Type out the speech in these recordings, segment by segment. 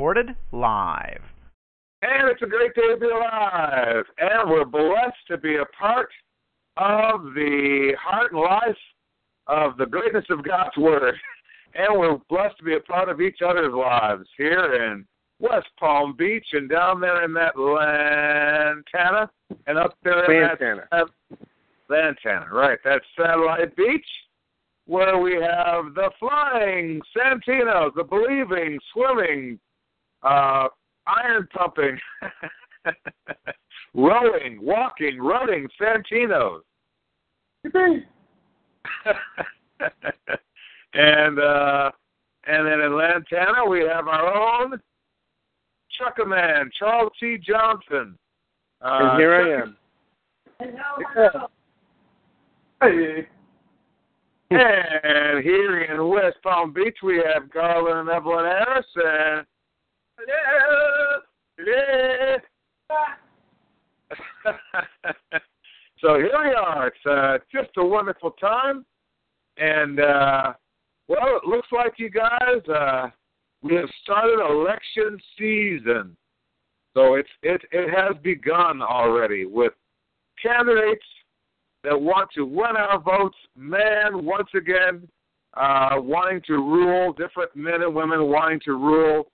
Recorded live. And it's a great day to be alive. And we're blessed to be a part of the heart and life of the greatness of God's Word. And we're blessed to be a part of each other's lives here in West Palm Beach and down there in that Lantana and up there in Lantana. that Lantana, right? That satellite beach where we have the flying Santinos, the believing, swimming, uh, iron pumping, rowing, walking, running Santinos. and uh and then in Lantana we have our own Chuckaman, Charles T. Johnson. Uh, and here I am. Hey. And here in West Palm Beach, we have Garland and Evelyn Harris. So here we are. It's uh, just a wonderful time. And, uh, well, it looks like you guys, uh, we have started election season. So it's it it has begun already with candidates that want to win our votes, men once again uh, wanting to rule, different men and women wanting to rule.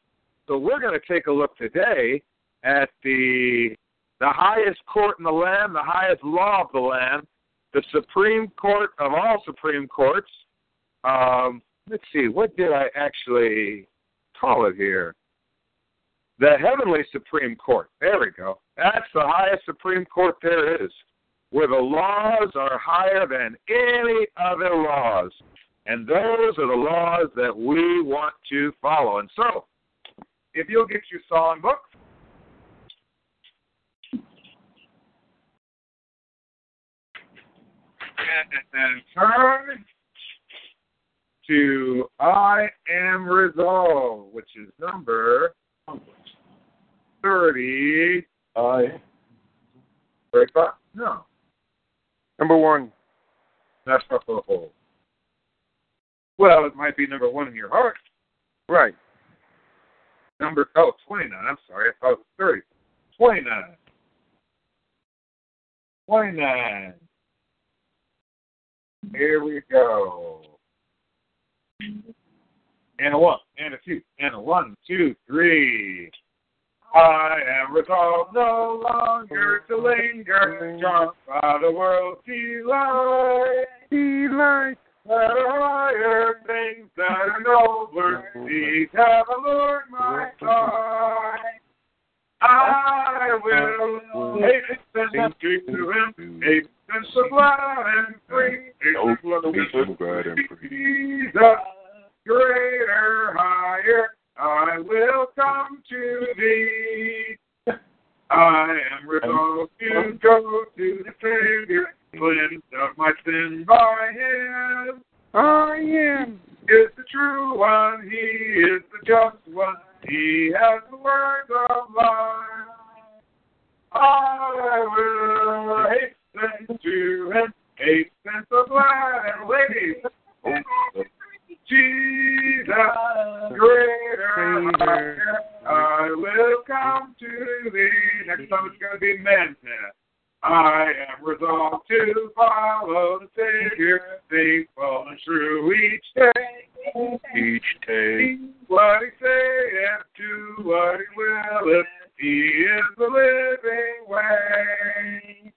So we're going to take a look today at the the highest court in the land, the highest law of the land, the Supreme Court of all Supreme Courts. Um, let's see, what did I actually call it here? The Heavenly Supreme Court. There we go. That's the highest Supreme Court there is, where the laws are higher than any other laws. And those are the laws that we want to follow. And so, if you'll get your song book, and then turn to I Am Resolved, which is number 30. I. Right back? No, Number one. that's the whole. Well, it might be number one in your heart. Right. Number, oh, 29. I'm sorry. I thought it was 30. 29. 29. Here we go. And a one, and a two, and a one, two, three. I am resolved no longer to linger, drunk by the world's delight. Delight. That are higher things that are nobler, these have allured my sight. I will hasten to him, hasten glad and free, hasten glad and free. Jesus, greater, higher, I will come to thee. I am resolved to go to the Savior, cleansed of my sin by him. I am. Is the true one, he is the just one, he has the words of life. I will hasten to him, hasten so glad and ladies. Jesus, greater, I will come to thee. Next time it's going to be men. I am resolved to follow the Savior, faithful and true each day. Each day. What he saith, do what he willeth, he is the living way.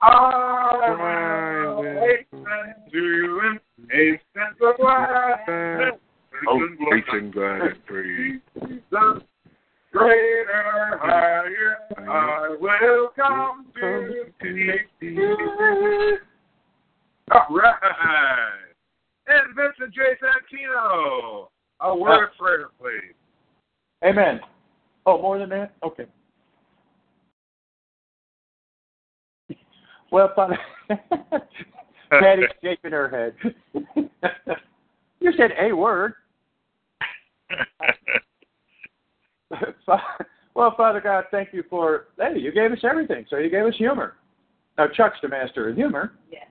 I will hasten to him, hasten so glad. Oh, hasten glad and free. Greater, higher, I will come to thee. All right. Reverend Jay Santino. A word of prayer, please. Amen. Oh, more than that? Okay. Well, Father, Patty's shaking her head. you said a word. well, Father God, thank you for, hey, you gave us everything. So you gave us humor. Now, Chuck's the master of humor. Yes.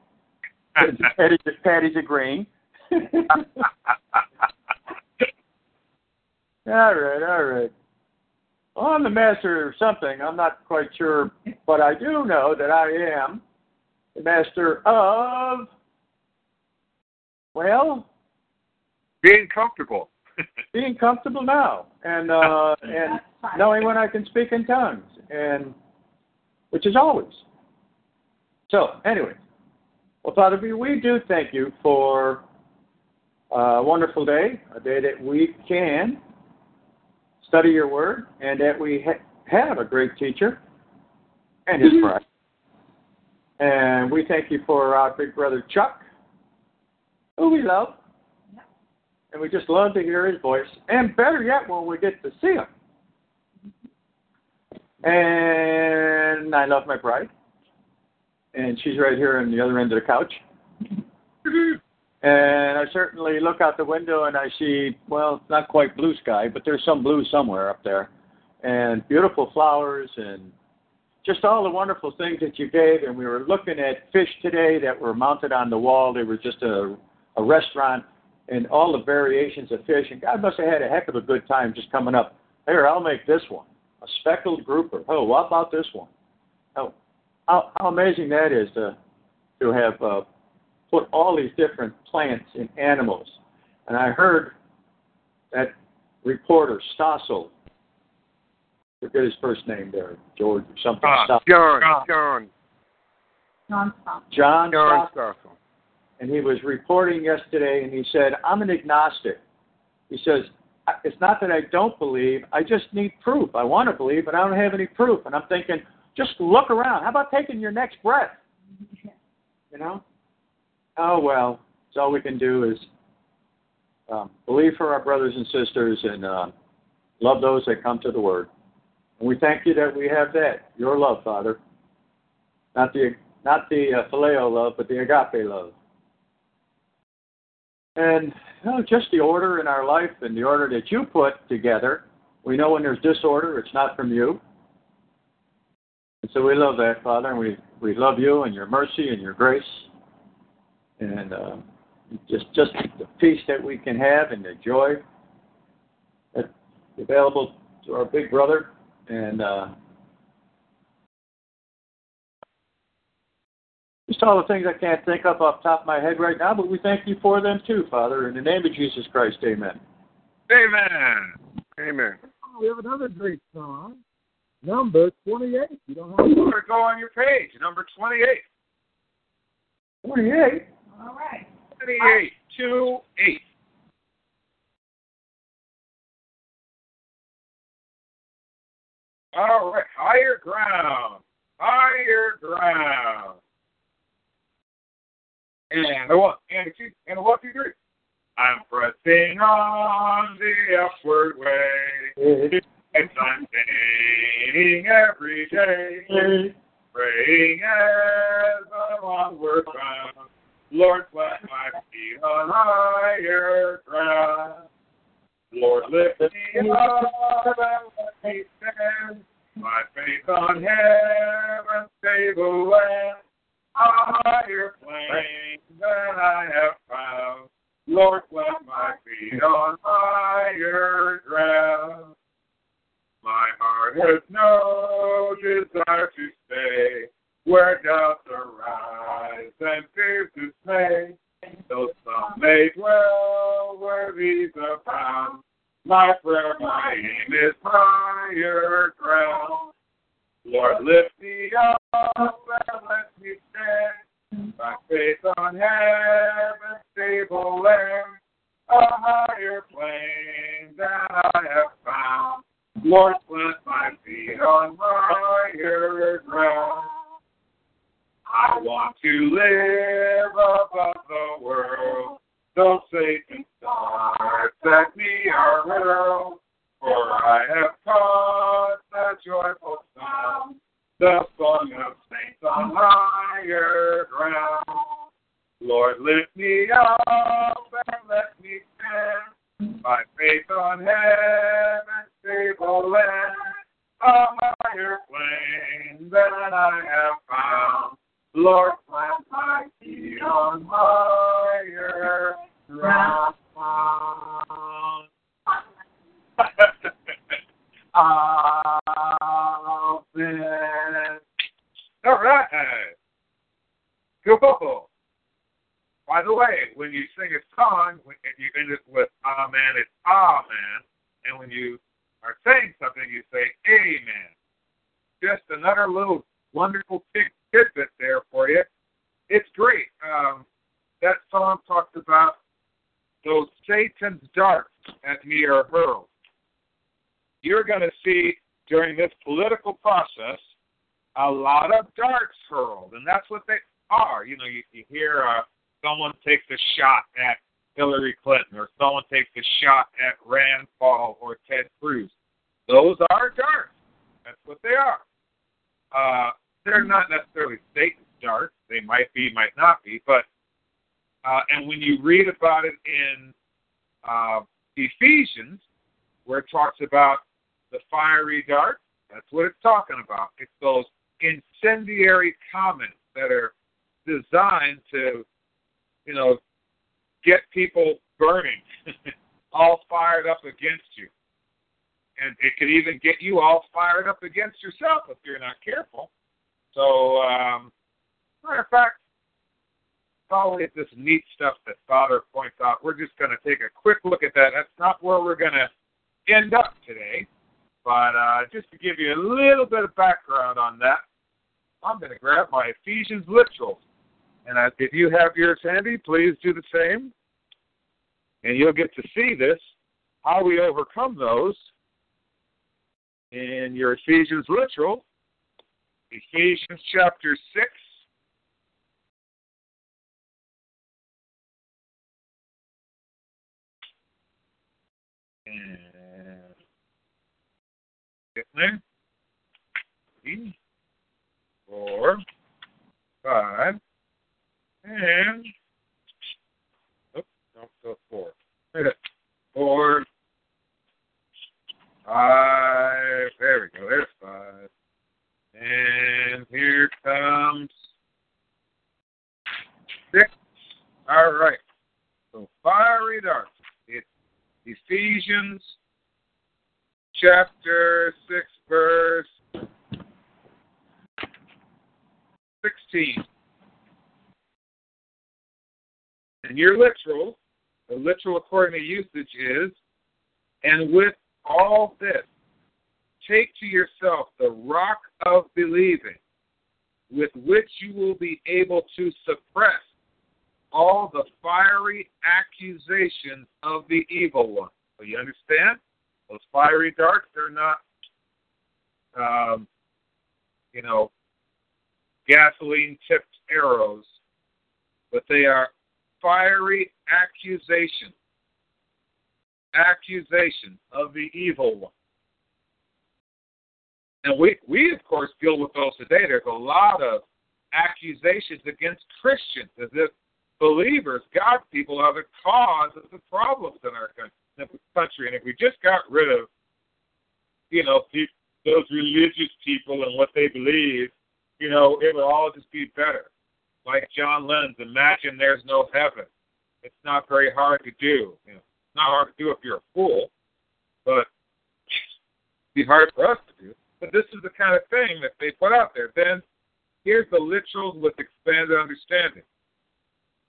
Patty's, Patty's agreeing. all right, all right. Well, I'm the master of something. I'm not quite sure, but I do know that I am the master of, well, Being comfortable. Being comfortable now and uh, and knowing when I can speak in tongues, and which is always. So, anyway, well, Father, we, we do thank you for a wonderful day, a day that we can study your word, and that we ha- have a great teacher and his bride. And we thank you for our big brother Chuck, who we love. And we just love to hear his voice. And better yet, when we get to see him. And I love my bride. And she's right here on the other end of the couch. And I certainly look out the window and I see, well, not quite blue sky, but there's some blue somewhere up there. And beautiful flowers and just all the wonderful things that you gave. And we were looking at fish today that were mounted on the wall. They were just a, a restaurant and all the variations of fish. And God must have had a heck of a good time just coming up. Here, I'll make this one a speckled grouper. Oh, what about this one? Oh, how, how amazing that is to to have uh, put all these different plants and animals. And I heard that reporter Stossel, forget his first name there, George or something. Stossel. John, Ah. John, Nonstop. John John Stossel. And he was reporting yesterday, and he said, "I'm an agnostic." He says, "It's not that I don't believe; I just need proof. I want to believe, but I don't have any proof." And I'm thinking, just look around. How about taking your next breath? You know? Oh well, so all we can do is um, believe for our brothers and sisters and uh, love those that come to the Word. And we thank you that we have that, your love, Father. Not the not the uh, phileo love, but the agape love. And you know, just the order in our life and the order that you put together. We know when there's disorder, it's not from you. And so we love that, Father, and we, we love you and your mercy and your grace. And uh, just just the peace that we can have and the joy that's available to our big brother. And uh, just all the things I can't think of off the top of my head right now, but we thank you for them too, Father. In the name of Jesus Christ, amen. Amen. Amen. We have another great song, number 28. You don't have Or go on your page, number 28. 28. All right. 28, 2, 8. All right, higher ground, higher ground. And one, and two, and one, two, three. I'm pressing on the upward way, and I'm gaining every day, praying as I'm onward bound. Lord, plant my feet on higher ground. Lord, lift me up and let me stand. My faith on heaven's stable land, higher than I have found. Lord, my feet on ground. My heart has no desire to stay where doubts arise and fears dismay. Though some may dwell where these my prayer, my aim is higher ground. Lord, lift me up and let me stand. My faith on heaven's stable land, a higher plane than I have found. Lord, plant my feet on higher ground. I want to live above the world, So Satan darts at me hurled, for I have caught the joyful sound, the song of saints on higher ground. Lord, lift me up and let me stand by faith on heaven's stable land, a higher plane than I have found. Lord, plant my feet on higher ground. Amen. All right. Cool. By the way, when you sing a song, when you end it with Amen, it's Amen. And when you are saying something, you say Amen. Just another little wonderful tidbit there for you. It's great. Um, that song talks about those Satan's darts at me are hurled. You're going to see during this political process a lot of darts hurled, and that's what they are. You know, you, you hear uh, someone takes a shot at Hillary Clinton, or someone takes a shot at Rand Paul or Ted Cruz. Those are darts. That's what they are. Uh, they're not necessarily Satan's darts. They might be, might not be, but uh, and when you read about it in uh, Ephesians, where it talks about the fiery dart, that's what it's talking about. It's those incendiary comments that are designed to, you know, get people burning, all fired up against you. And it could even get you all fired up against yourself if you're not careful. So, um, matter of fact, always this neat stuff that Father points out. We're just going to take a quick look at that. That's not where we're going to end up today. But uh, just to give you a little bit of background on that, I'm going to grab my Ephesians literal. And if you have yours handy, please do the same. And you'll get to see this, how we overcome those in your Ephesians literal. Ephesians chapter 6. And there. Three, four, five, and oops, no, so four. four, five. There we go. There's five. And here comes six. All right. So fiery darts. It's Ephesians chapter 6, verse 16. And your literal, the literal according to usage is, and with all this, take to yourself the rock of believing, with which you will be able to suppress all the fiery accusations of the evil one. So you understand? Those fiery darts, they're not, um, you know, gasoline tipped arrows, but they are fiery accusation. Accusation of the evil one. And we, we of course, deal with those today. There's a lot of accusations against Christians as if believers, God people, are the cause of the problems in our country. And if we just got rid of, you know, those religious people and what they believe, you know, it would all just be better. Like John Lennon's Imagine There's No Heaven. It's not very hard to do. You know, it's not hard to do if you're a fool, but it'd be hard for us to do. But this is the kind of thing that they put out there. Then here's the literals with expanded understanding.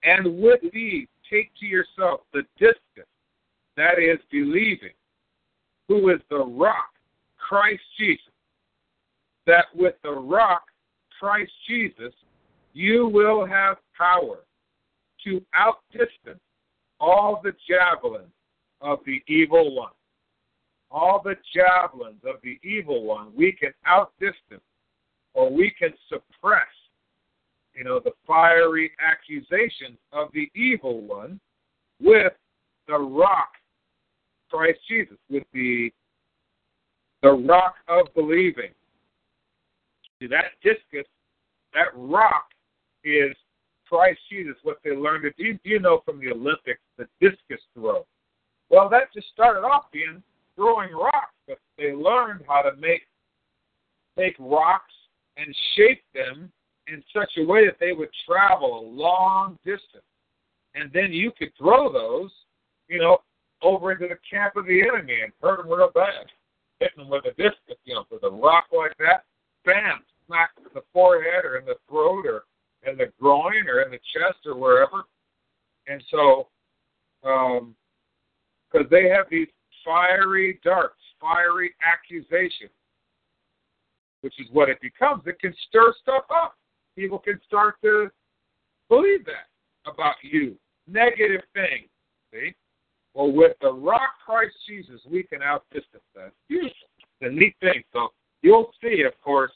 And with these, take to yourself the distance, that is, believing, who is the rock, Christ Jesus. That with the rock, Christ Jesus, you will have power to outdistance all the javelins of the evil one. All the javelins of the evil one, we can outdistance or we can suppress you know, the fiery accusations of the evil one with the rock, Christ Jesus, with the the rock of believing. See that discus, that rock is Christ Jesus, what they learned to do. You know from the Olympics, the discus throw. Well, that just started off being throwing rocks, but they learned how to make take rocks and shape them in such a way that they would travel a long distance. And then you could throw those, you know, over into the camp of the enemy and hurt them real bad. Hitting them with a discus, you know, with a rock like that, bam, smack in the forehead or in the throat or in the groin or in the chest or wherever. And so, because um, they have these fiery darts, fiery accusations, which is what it becomes. It can stir stuff up. People can start to believe that about you. Negative things. See? Well, with the rock Christ Jesus, we can outdistance that. A neat thing. So you'll see, of course,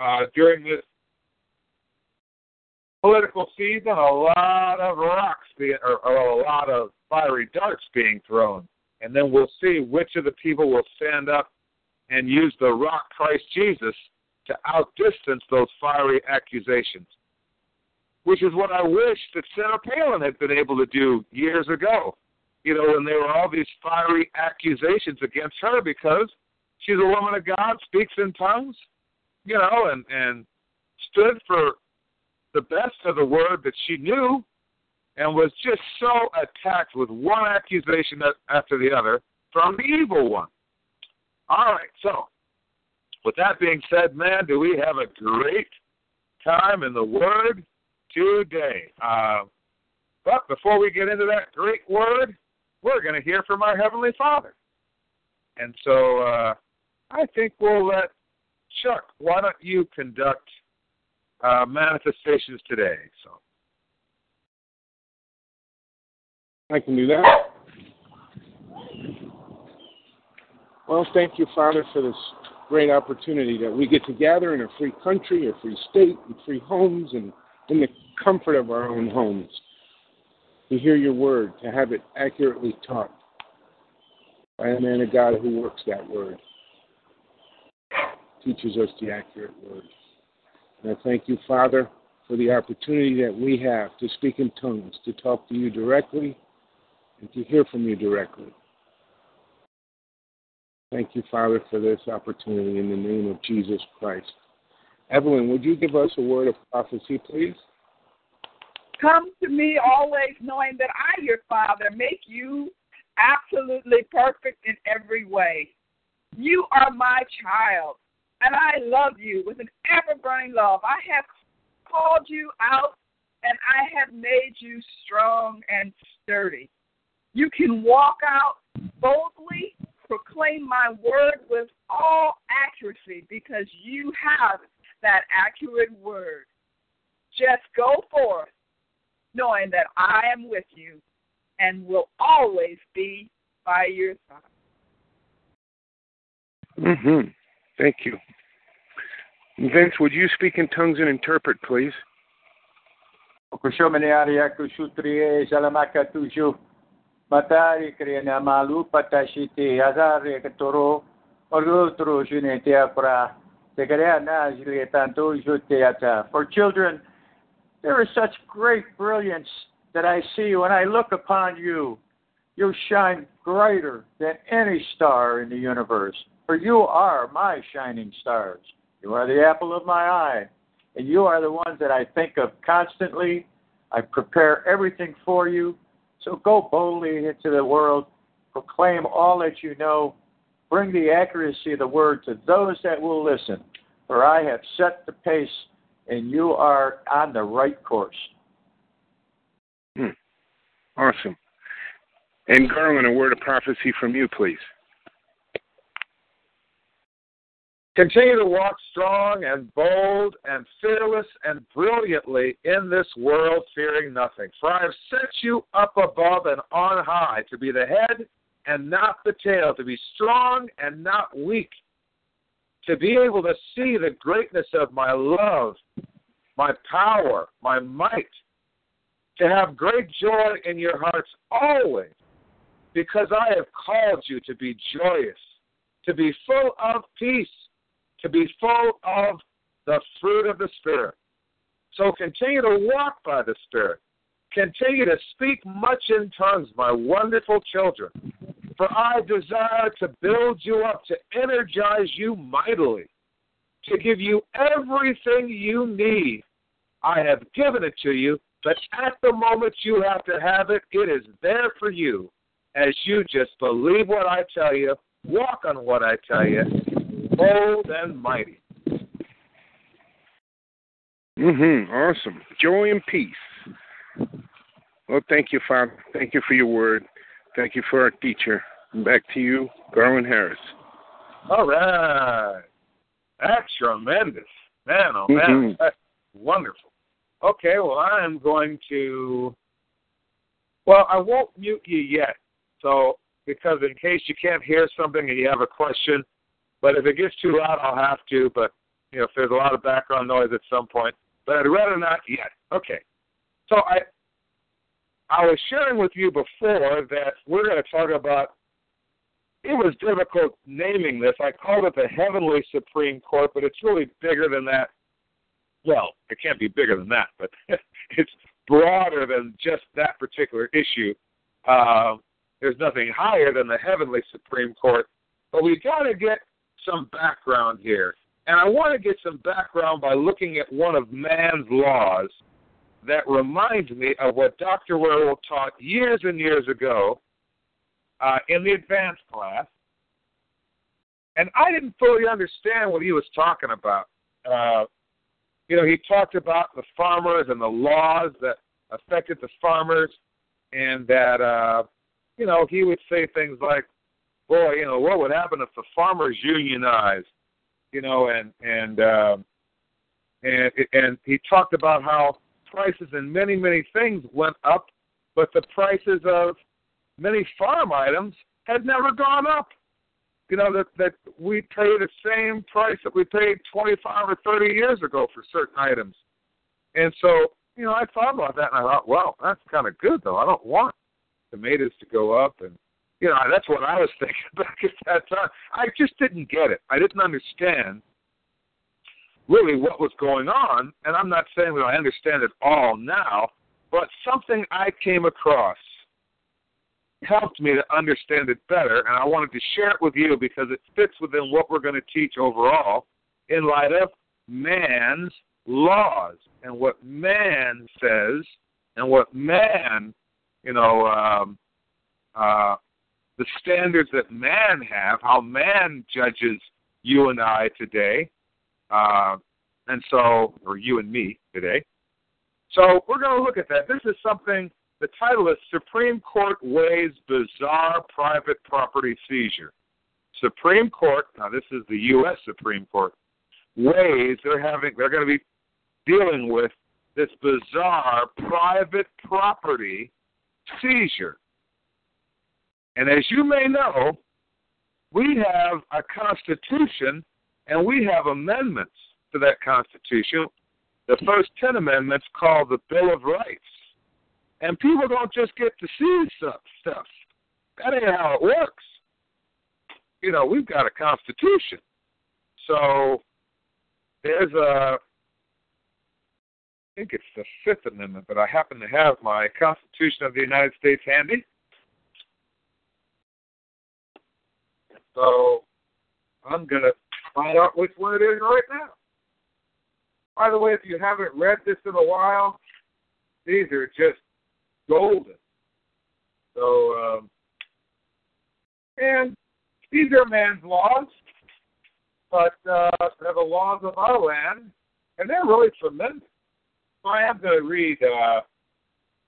uh, during this political season, a lot of rocks being, or, or a lot of fiery darts being thrown, and then we'll see which of the people will stand up and use the rock Christ Jesus to outdistance those fiery accusations. Which is what I wish that Sarah Palin had been able to do years ago. You know, when there were all these fiery accusations against her because she's a woman of God, speaks in tongues, you know, and and stood for the best of the word that she knew and was just so attacked with one accusation after the other from the evil one. All right, so with that being said, man, do we have a great time in the Word today? Uh, but before we get into that great Word, we're going to hear from our Heavenly Father. And so uh, I think we'll let Chuck, why don't you conduct uh, manifestations today? So I can do that. Well, thank you, Father, for this great opportunity that we get to gather in a free country, a free state, and free homes, and in the comfort of our own homes. To hear your word, to have it accurately taught by a man of God who works that word, teaches us the accurate word. And I thank you, Father, for the opportunity that we have to speak in tongues, to talk to you directly, and to hear from you directly. Thank you, Father, for this opportunity in the name of Jesus Christ. Evelyn, would you give us a word of prophecy, please? Come to me always knowing that I, your Father, make you absolutely perfect in every way. You are my child, and I love you with an ever burning love. I have called you out, and I have made you strong and sturdy. You can walk out boldly proclaim my word with all accuracy because you have that accurate word. Just go forth knowing that I am with you and will always be by your side. Mm-hmm. Thank you. Vince, would you speak in tongues and interpret, please? matari kriya malu patashiti azare katoro orgotro junete apra for children, there is such great brilliance that I see when I look upon you. You shine brighter than any star in the universe, for you are my shining stars. You are the apple of my eye, and you are the ones that I think of constantly. I prepare everything for you. So go boldly into the world, proclaim all that you know, bring the accuracy of the word to those that will listen. For I have set the pace, and you are on the right course. Hmm. Awesome. And Garland, a word of prophecy from you, please. Continue to walk strong and bold and fearless and brilliantly in this world, fearing nothing. For I have set you up above and on high to be the head and not the tail, to be strong and not weak, to be able to see the greatness of my love, my power, my might, to have great joy in your hearts always, because I have called you to be joyous, to be full of peace, to be full of the fruit of the Spirit. So continue to walk by the Spirit. Continue to speak much in tongues, my wonderful children. For I desire to build you up, to energize you mightily, to give you everything you need. I have given it to you, but at the moment you have to have it, it is there for you as you just believe what I tell you, walk on what I tell you, bold and mighty. Mhm. Awesome. Joy and peace. Well, thank you, Father. Thank you for your word. Thank you for our teacher. Back to you, Garland Harris. All right. That's tremendous. Man, oh man, Mhm. that's wonderful. Okay, well, I am going to. Well, I won't mute you yet. So, because in case you can't hear something and you have a question, but if it gets too loud, I'll have to. But, you know, if there's a lot of background noise at some point, but I'd rather not yet. Okay. So, I. I was sharing with you before that we're going to talk about it was difficult naming this. I called it the Heavenly Supreme Court, but it's really bigger than that. Well, it can't be bigger than that, but it's broader than just that particular issue. Uh, there's nothing higher than the Heavenly Supreme Court, but we've got to get some background here. And I want to get some background by looking at one of man's laws that reminds me of what Dr. Wierwille taught years and years ago uh, in the advanced class, and I didn't fully understand what he was talking about. Uh, you know, he talked about the farmers and the laws that affected the farmers, and that uh, you know he would say things like, "Boy, you know, what would happen if the farmers unionized?" You know, and and um, and and he talked about how prices in many many things went up, but the prices of many farm items had never gone up. You know that that we pay the same price that we paid 25 or 30 years ago for certain items, and so you know I thought about that and I thought, well, that's kind of good though. I don't want tomatoes to go up, and you know that's what I was thinking back at that time. I just didn't get it. I didn't understand really what was going on, and I'm not saying that I understand it all now, but something I came across helped me to understand it better, and I wanted to share it with you because it fits within what we're going to teach overall in light of man's laws and what man says and what man, you know, um, uh, the standards that man have, how man judges you and I today, uh, and so, or you and me today. So we're going to look at that. This is something the title is Supreme Court Weighs Bizarre Private Property Seizure. Supreme Court, now this is the U.S. Supreme Court, weighs, they're having, they're going to be dealing with this bizarre private property seizure. And as you may know, we have a constitution and we have amendments to that constitution. The first 10 amendments called the Bill of Rights. And people don't just get to see stuff. stuff. That ain't how it works. You know, we've got a constitution. So there's a, I think it's the Fifth Amendment, but I happen to have my Constitution of the United States handy. So I'm going to find out which one it is right now. By the way, if you haven't read this in a while, these are just golden. So, um, and these are man's laws, but uh, they're the laws of our land, and they're really tremendous. So I am going to read uh,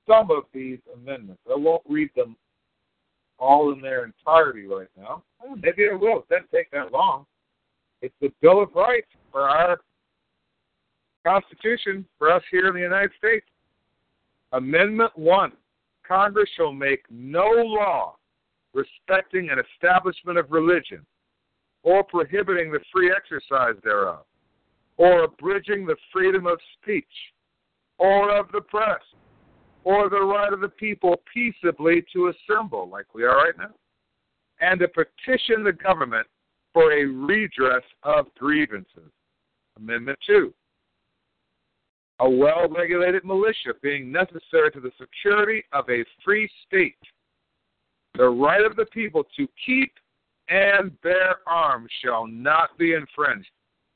some of these amendments. I won't read them all in their entirety right now. Well, maybe I will. It doesn't take that long. It's the Bill of Rights for our Constitution for us here in the United States. Amendment 1 Congress shall make no law respecting an establishment of religion, or prohibiting the free exercise thereof, or abridging the freedom of speech, or of the press, or the right of the people peaceably to assemble, like we are right now, and to petition the government for a redress of grievances. Amendment 2. A well regulated militia being necessary to the security of a free state. The right of the people to keep and bear arms shall not be infringed.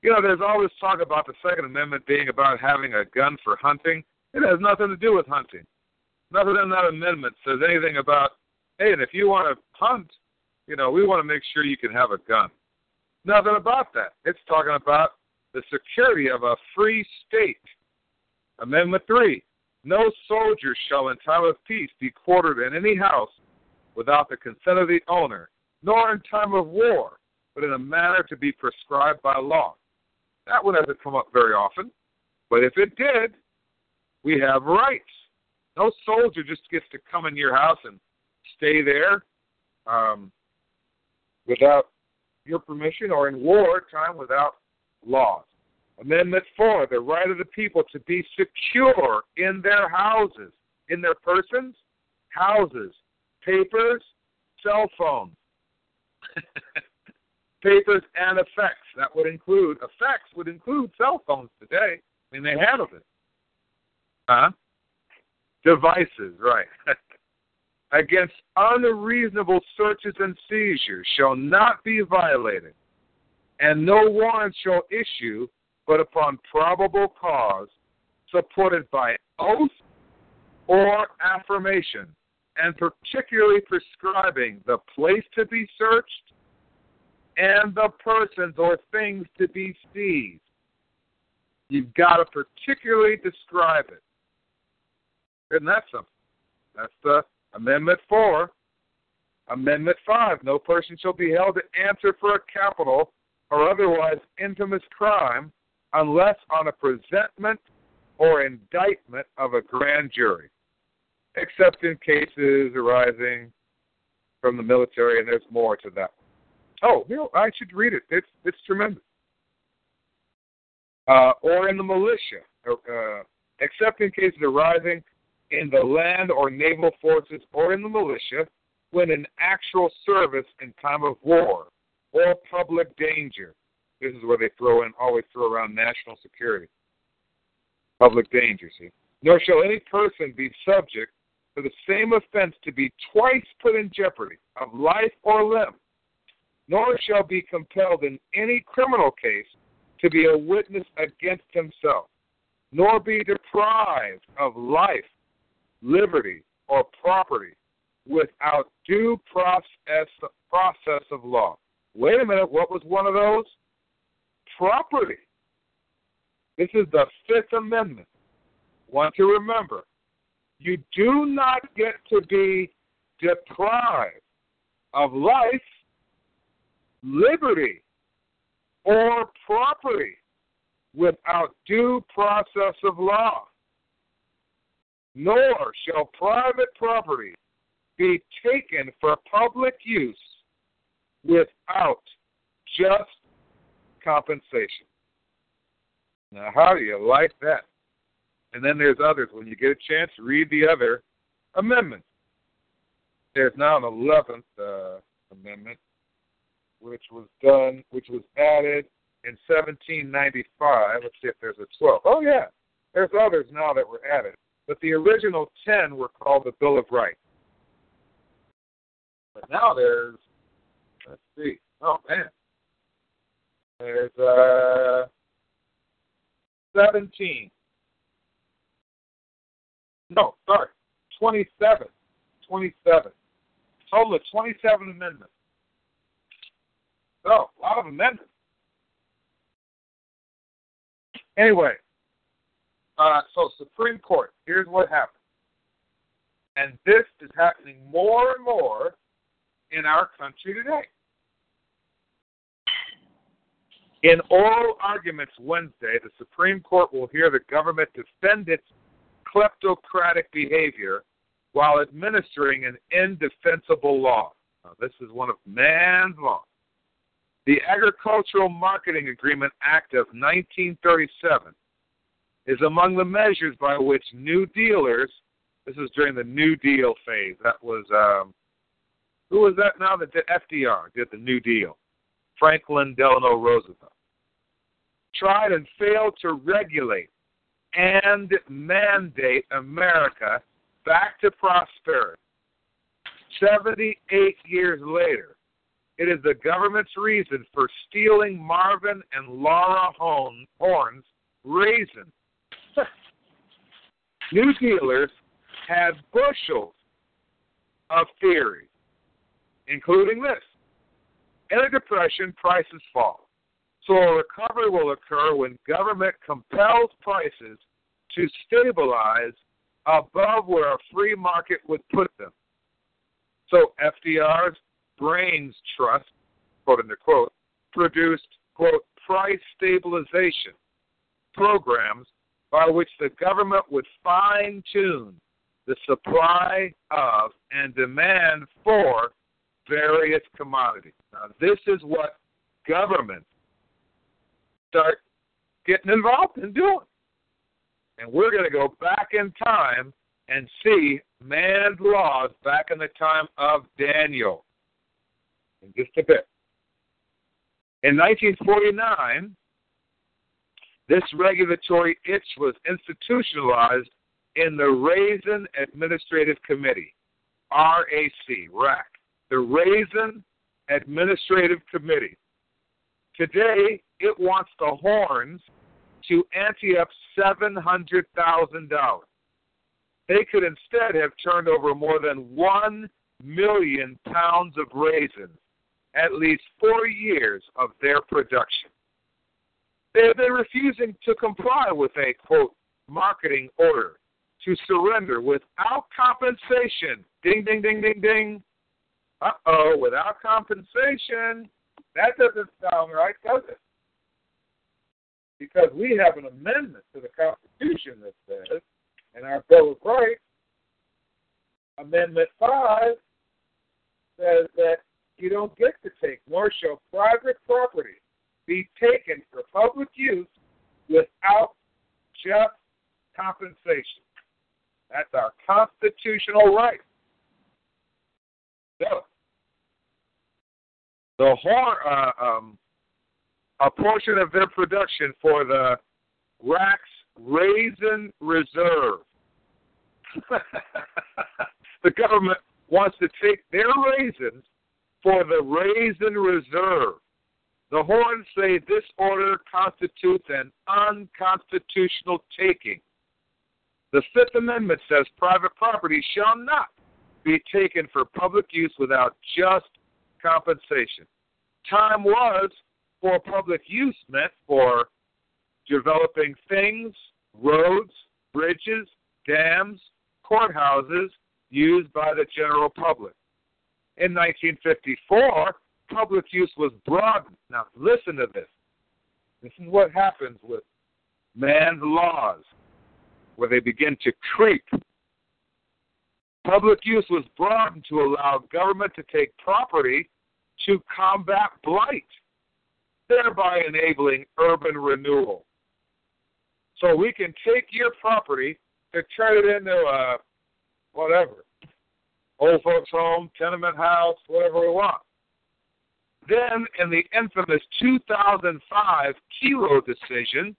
You know, there's all this talk about the Second Amendment being about having a gun for hunting. It has nothing to do with hunting. Nothing in that amendment says anything about, hey, and if you want to hunt, you know, we want to make sure you can have a gun. Nothing about that. It's talking about the security of a free state. Amendment 3. No soldier shall in time of peace be quartered in any house without the consent of the owner, nor in time of war, but in a manner to be prescribed by law. That one hasn't come up very often, but if it did, we have rights. No soldier just gets to come in your house and stay there um, without your permission or in wartime without laws. Amendment 4, the right of the people to be secure in their houses, in their persons, houses, papers, cell phones. papers and effects. That would include, effects would include cell phones today. I mean, they handled it. Huh? Devices, right. Against unreasonable searches and seizures shall not be violated, and no warrant shall issue but upon probable cause supported by oath or affirmation, and particularly prescribing the place to be searched and the persons or things to be seized. You've got to particularly describe it. Isn't that something? That's the Amendment 4. Amendment 5 No person shall be held to answer for a capital or otherwise infamous crime unless on a presentment or indictment of a grand jury, except in cases arising from the military, and there's more to that. Oh, you know, I should read it. It's it's tremendous. Uh, or in the militia, uh, except in cases arising in the land or naval forces or in the militia when in actual service in time of war or public danger. This is where they throw in, always throw around national security, public danger. See, nor shall any person be subject to the same offense to be twice put in jeopardy of life or limb, nor shall be compelled in any criminal case to be a witness against himself, nor be deprived of life, liberty, or property without due process process of law. Wait a minute, what was one of those? Property. This is the Fifth Amendment. Want to remember, you do not get to be deprived of life, liberty, or property without due process of law. Nor shall private property be taken for public use without just compensation. Now, how do you like that? And then there's others. When you get a chance, read the other amendments. There's now an 11th uh, amendment, which was done, which was added in 1795. Let's see if there's a 12th. Oh, yeah. There's others now that were added. But the original 10 were called the Bill of Rights. But now there's, let's see. Oh, man. There's uh, 17. No, sorry, 27. 27. Total of 27 amendments. So, a lot of amendments. Anyway, uh, so Supreme Court, here's what happened. And this is happening more and more in our country today. In oral arguments Wednesday, the Supreme Court will hear the government defend its kleptocratic behavior while administering an indefensible law. Now, this is one of man's laws. The Agricultural Marketing Agreement Act of 1937 is among the measures by which new dealers This was during the New Deal phase. That was um, who was that now that did FDR did the New Deal? Franklin Delano Roosevelt tried and failed to regulate and mandate America back to prosperity. 78 years later, it is the government's reason for stealing Marvin and Laura Horne's raisins. New dealers had bushels of theories, including this. In a depression, prices fall. So a recovery will occur when government compels prices to stabilize above where a free market would put them. So FDR's Brains Trust, quote unquote, produced, quote, price stabilization programs by which the government would fine tune the supply of and demand for various commodities. Now, this is what governments start getting involved in doing. And we're going to go back in time and see man's laws back in the time of Daniel in just a bit. In 1949, this regulatory itch was institutionalized in the Raisin Administrative Committee, RAC, RAC, the Raisin Administrative Committee. Today, it wants the Hornes to ante up $700,000. They could instead have turned over more than 1 million pounds of raisins at least four years of their production. They're, they're refusing to comply with a, quote, marketing order to surrender without compensation. Ding, ding, ding, ding, ding. Uh oh, without compensation. That doesn't sound right, does it? Because we have an amendment to the Constitution that says, in our Bill of Rights, Amendment 5 says that you don't get to take, nor shall private property be taken for public use without just compensation. That's our constitutional right. So, the Horne, uh, um, a portion of their production for the RAC's Raisin Reserve. the government wants to take their raisins for the Raisin Reserve. The Hornes say this order constitutes an unconstitutional taking. The Fifth Amendment says private property shall not be taken for public use without just compensation. Time was for public use meant for developing things, roads, bridges, dams, courthouses used by the general public. In 1954, public use was broadened. Now, listen to this. This is what happens with man's laws, where they begin to creep. Public use was broadened to allow government to take property to combat blight, thereby enabling urban renewal. So we can take your property to turn it into a whatever, old folks home, tenement house, whatever we want. Then, in the infamous 2005 Kelo decision,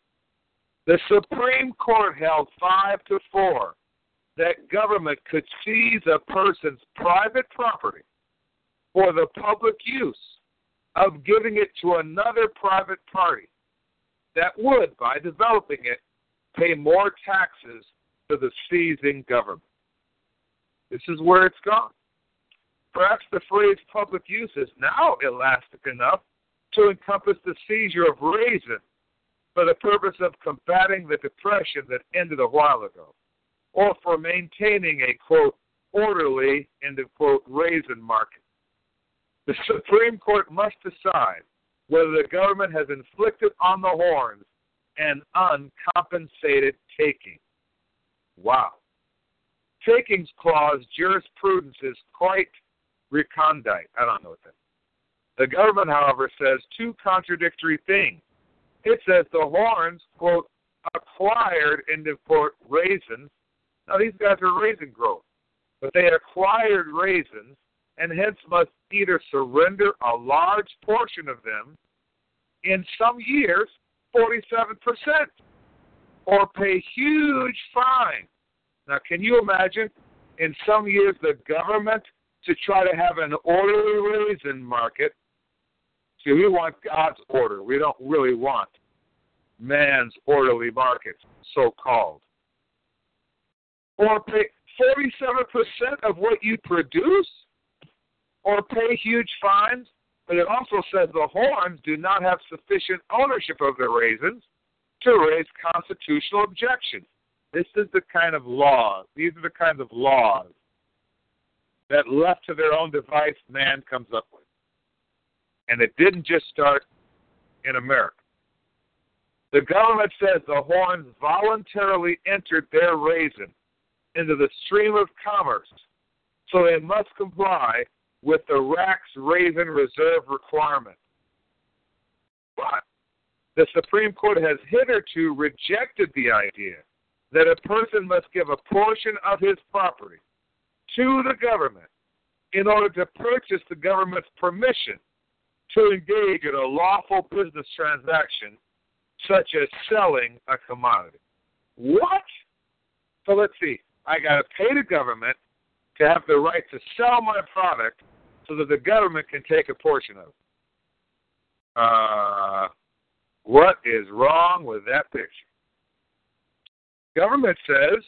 the Supreme Court held five to four that government could seize a person's private property for the public use of giving it to another private party that would, by developing it, pay more taxes to the seizing government. This is where it's gone. Perhaps the phrase public use is now elastic enough to encompass the seizure of raisin for the purpose of combating the depression that ended a while ago, or for maintaining a quote orderly end of quote raisin market. The Supreme Court must decide whether the government has inflicted on the Hornes an uncompensated taking. Wow. Takings clause jurisprudence is quite recondite. I don't know what that. The government, however, says two contradictory things. It says the Hornes, quote, acquired, end quote, raisins, Now, these guys are raisin growers, but they acquired raisins and hence must either surrender a large portion of them, in some years, 47%, or pay huge fines. Now, can you imagine in some years the government to try to have an orderly raisin market? See, we want God's order. We don't really want man's orderly market, so called. Or pay 47% of what you produce? Or pay huge fines? But it also says the Hornes do not have sufficient ownership of the raisins to raise constitutional objections. This is the kind of laws, these are the kinds of laws that left to their own device man comes up with. And it didn't just start in America. The government says the Hornes voluntarily entered their raisin into the stream of commerce, so they must comply with the RAC's raisin reserve requirement. But the Supreme Court has hitherto rejected the idea that a person must give a portion of his property to the government in order to purchase the government's permission to engage in a lawful business transaction such as selling a commodity. What? So let's see. I got to pay the government to have the right to sell my product so that the government can take a portion of it. Uh, what is wrong with that picture? Government says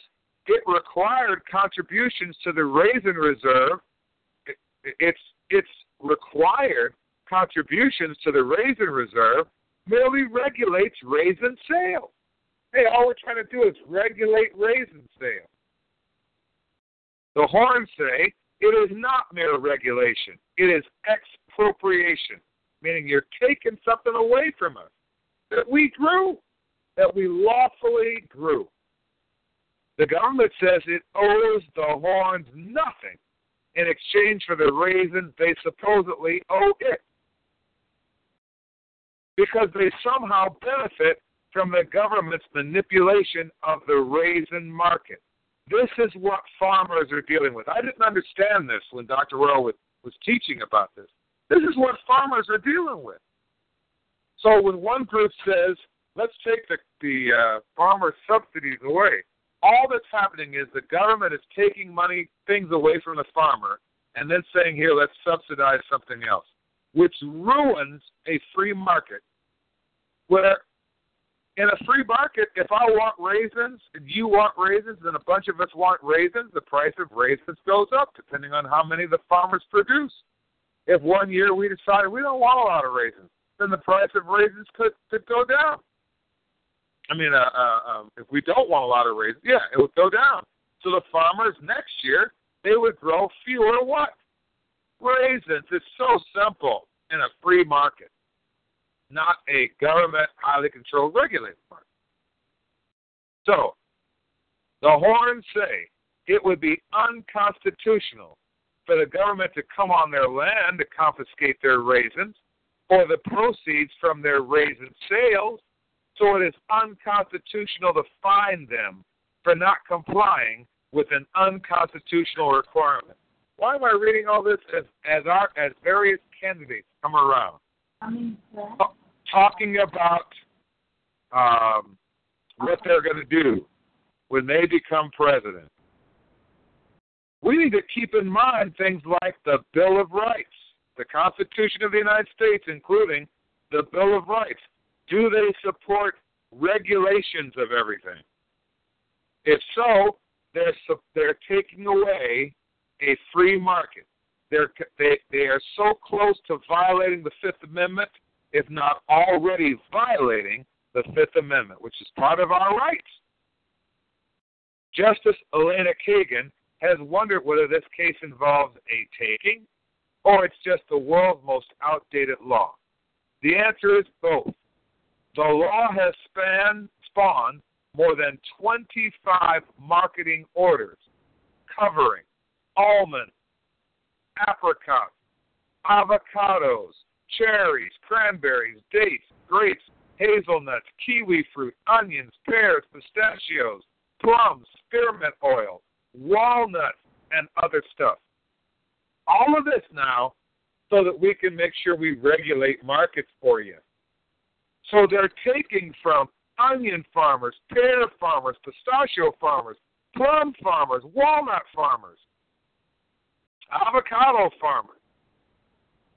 it required contributions to the raisin reserve. It, it's it's required contributions to the raisin reserve merely regulates raisin sales. Hey, all we're trying to do is regulate raisin sales. The Hornes say it is not mere regulation, it is expropriation, meaning you're taking something away from us that we grew, that we lawfully grew. The government says it owes the Hornes nothing in exchange for the raisins they supposedly owe it because they somehow benefit from the government's manipulation of the raisin market. This is what farmers are dealing with. I didn't understand this when Dr. Royal was, was teaching about this. This is what farmers are dealing with. So when one group says, let's take the, the uh, farmer subsidies away, all that's happening is the government is taking money, things away from the farmer, and then saying, here, let's subsidize something else which ruins a free market. Where in a free market, if I want raisins and you want raisins and a bunch of us want raisins, the price of raisins goes up depending on how many the farmers produce. If one year we decide we don't want a lot of raisins, then the price of raisins could could go down. I mean, uh, uh, um, if we don't want a lot of raisins, yeah, it would go down. So the farmers next year they would grow fewer what? raisins. It's so simple in a free market, not a government highly controlled regulated market. So, the Hornes say it would be unconstitutional for the government to come on their land to confiscate their raisins or the proceeds from their raisin sales, so it is unconstitutional to fine them for not complying with an unconstitutional requirement. Why am I reading all this as as our as various candidates come around? Talking about um, what they're going to do when they become president. We need to keep in mind things like the Bill of Rights, the Constitution of the United States, including the Bill of Rights. Do they support regulations of everything? If so, they're they're taking away a free market. They're, they, they are so close to violating the Fifth Amendment, if not already violating the Fifth Amendment, which is part of our rights. Justice Elena Kagan has wondered whether this case involves a taking or it's just the world's most outdated law. The answer is both. The law has span, spawned more than 25 marketing orders covering almonds, apricots, avocados, cherries, cranberries, dates, grapes, hazelnuts, kiwi fruit, onions, pears, pistachios, plums, spearmint oil, walnuts, and other stuff. All of this now so that we can make sure we regulate markets for you. So they're taking from onion farmers, pear farmers, pistachio farmers, plum farmers, walnut farmers, avocado farmers,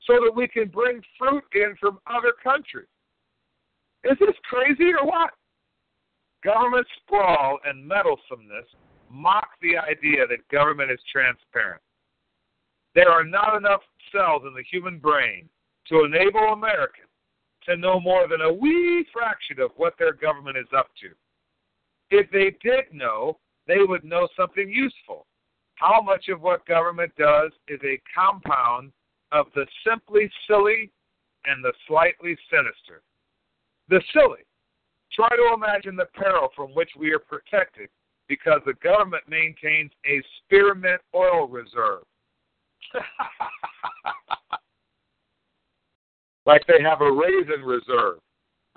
so that we can bring fruit in from other countries. Is this crazy or what? Government sprawl and meddlesomeness mock the idea that government is transparent. There are not enough cells in the human brain to enable Americans to know more than a wee fraction of what their government is up to. If they did know, they would know something useful. How much of what government does is a compound of the simply silly and the slightly sinister. The silly. Try to imagine the peril from which we are protected because the government maintains a spearmint oil reserve. like they have a raisin reserve.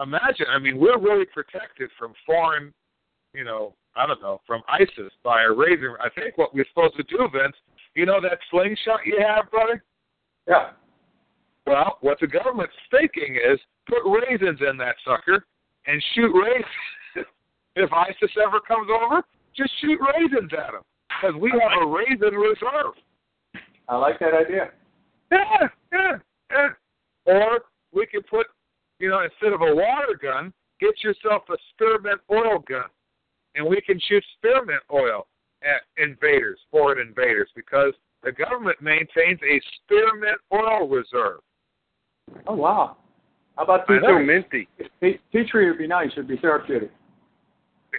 Imagine, I mean, we're really protected from foreign, you know, I don't know, from ISIS by a raisin. I think what we're supposed to do, Vince, you know that slingshot you have, brother? Yeah. Well, what the government's thinking is put raisins in that sucker and shoot raisins. if ISIS ever comes over, just shoot raisins at them because we have a raisin reserve. I like that idea. Yeah, yeah, yeah. Or we could put, you know, instead of a water gun, get yourself a spearmint oil gun, and we can shoot spearmint oil at invaders, foreign invaders, because the government maintains a spearmint oil reserve. Oh wow! How about I tea know. tree? minty. Tea, tea tree would be nice. It'd be therapeutic.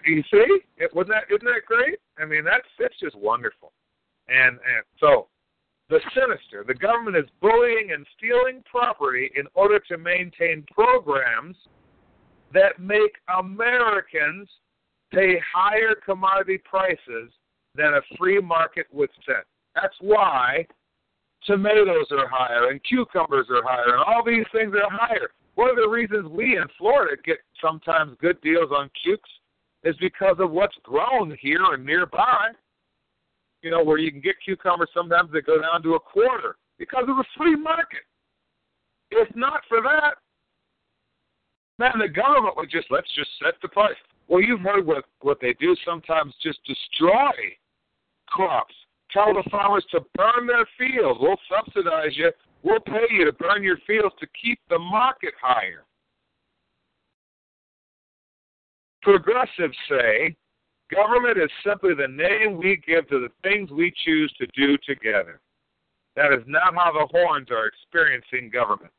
You see, it wasn't that isn't that great? I mean, that's that's just wonderful. And and so the sinister, the government is bullying and stealing property in order to maintain programs that make Americans pay higher commodity prices than a free market would set. That's why tomatoes are higher and cucumbers are higher and all these things are higher. One of the reasons we in Florida get sometimes good deals on cukes is because of what's grown here and nearby. You know, where you can get cucumbers sometimes that go down to a quarter because of the free market. If not for that, man, the government would just let's just set the price. Well, you've heard what what they do sometimes just destroy crops. Tell the farmers to burn their fields. We'll subsidize you. We'll pay you to burn your fields to keep the market higher. Progressives say government is simply the name we give to the things we choose to do together. That is not how the Hornes are experiencing government.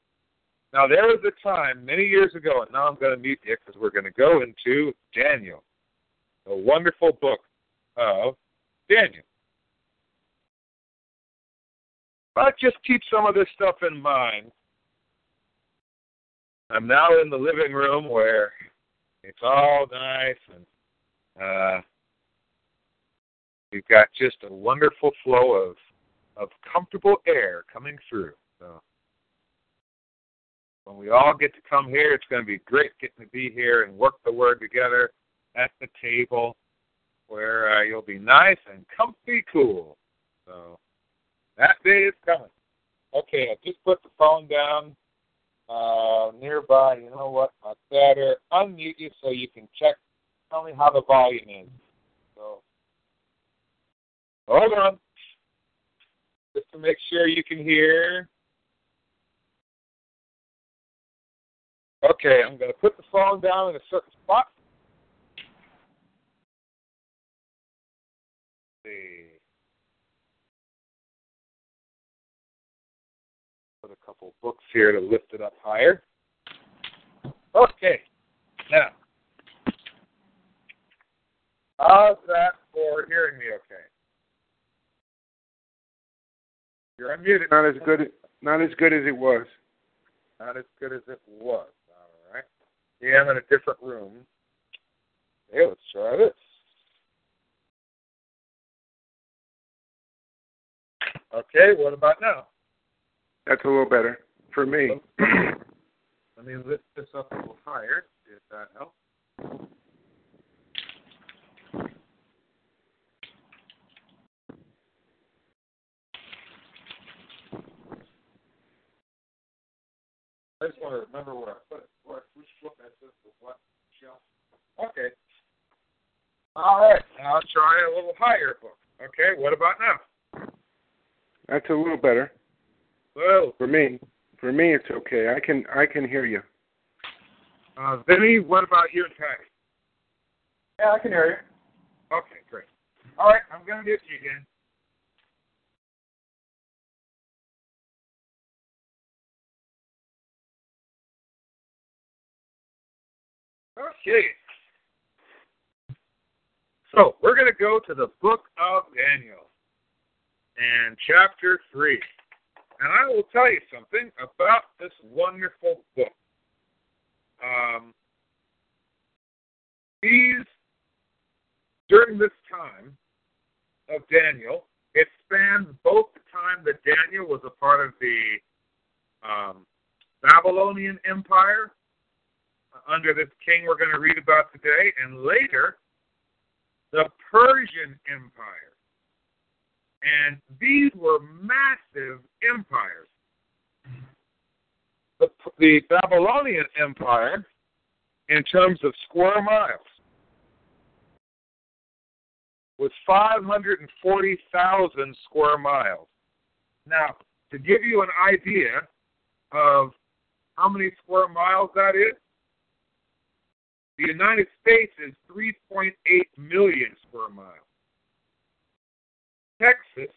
Now, there was a time many years ago, and now I'm going to mute you because we're going to go into Daniel, a wonderful book of Daniel. But just keep some of this stuff in mind. I'm now in the living room where it's all nice and uh, we've got just a wonderful flow of of comfortable air coming through. So when we all get to come here, it's going to be great getting to be here and work the word together at the table where uh, you'll be nice and comfy cool. So that day is coming. Okay, I just put the phone down uh, nearby. You know what? I better unmute you so you can check. Tell me how the volume is. So hold on, just to make sure you can hear. Okay, I'm going to put the phone down in a certain spot. Let's see. Put a couple books here to lift it up higher. Okay, now, how's that for hearing me okay? You're unmuted. Not as good. Not as good as it was. Not as good as it was. All right. Yeah, I'm in a different room. Okay, let's try this. Okay, what about now? That's a little better for me. Let me lift this up a little higher, see if that helps. I just want to remember where I put. it. Where which book I put for what shelf? Okay. All right. I'll try a little higher book. Okay. What about now? That's a little better. Well, for me, for me, it's okay. I can I can hear you. Uh, Vinny, what about you and Patty? Yeah, I can hear you. Okay, great. All right, I'm going to get you again. Okay. So we're going to go to the book of Daniel and chapter 3. And I will tell you something about this wonderful book. Um, these, during this time of Daniel, it spans both the time that Daniel was a part of the um, Babylonian Empire under this king we're going to read about today, and later the Persian Empire. And these were massive empires. The, the Babylonian Empire, in terms of square miles, was 540,000 square miles. Now, to give you an idea of how many square miles that is, the United States is 3.8 million square miles. Texas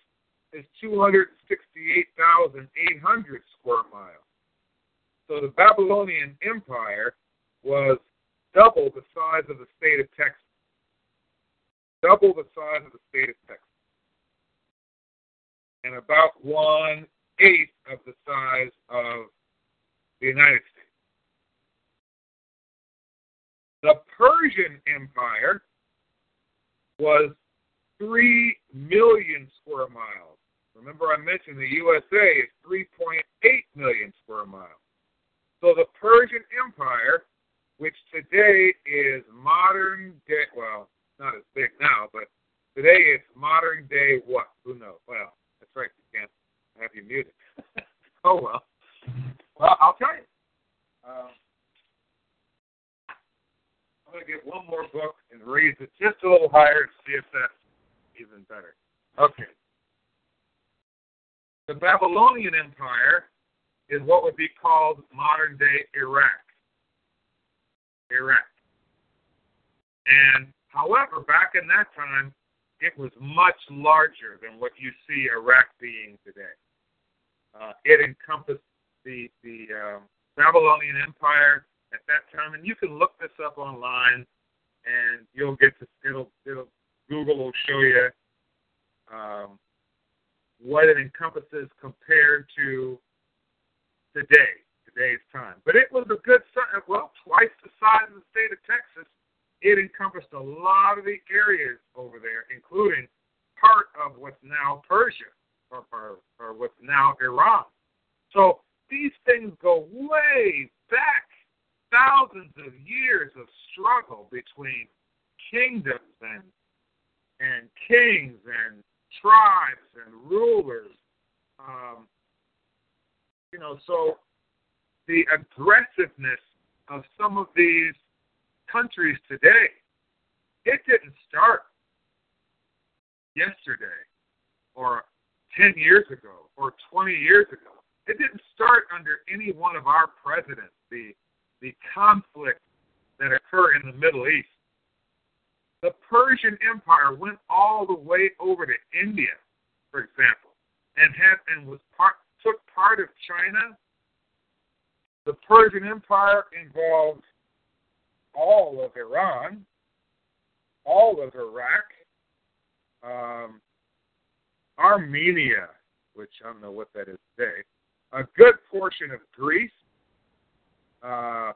is 268,800 square miles. So the Babylonian Empire was double the size of the state of Texas. Double the size of the state of Texas. And about one eighth of the size of the United States. The Persian Empire was 3 million square miles. Remember, I mentioned the USA is 3.8 million square miles. So the Persian Empire, which today is modern day, well, not as big now, but today it's modern day what? Who knows? Well, that's right, you can't have you muted. oh, well. Well, I'll tell you. Um, I'm going to get one more book and raise it just a little higher to see if that's even better. Okay. The Babylonian Empire is what would be called modern day Iraq. Iraq. And however, back in that time, it was much larger than what you see Iraq being today. Uh, it encompassed the the um, Babylonian Empire at that time, and you can look this up online, and you'll get to it'll it'll Google will show you um, what it encompasses compared to today, today's time. But it was a good size, well, twice the size of the state of Texas. It encompassed a lot of the areas over there, including part of what's now Persia or, or, or what's now Iran. So these things go way back, thousands of years of struggle between kingdoms and and kings and tribes and rulers. Um, you know, so the aggressiveness of some of these countries today, it didn't start yesterday or 10 years ago or 20 years ago. It didn't start under any one of our presidents, the, the conflict that occur in the Middle East. The Persian Empire went all the way over to India, for example, and had and was part took part of China. The Persian Empire involved all of Iran, all of Iraq, um, Armenia, which I don't know what that is today, a good portion of Greece, uh,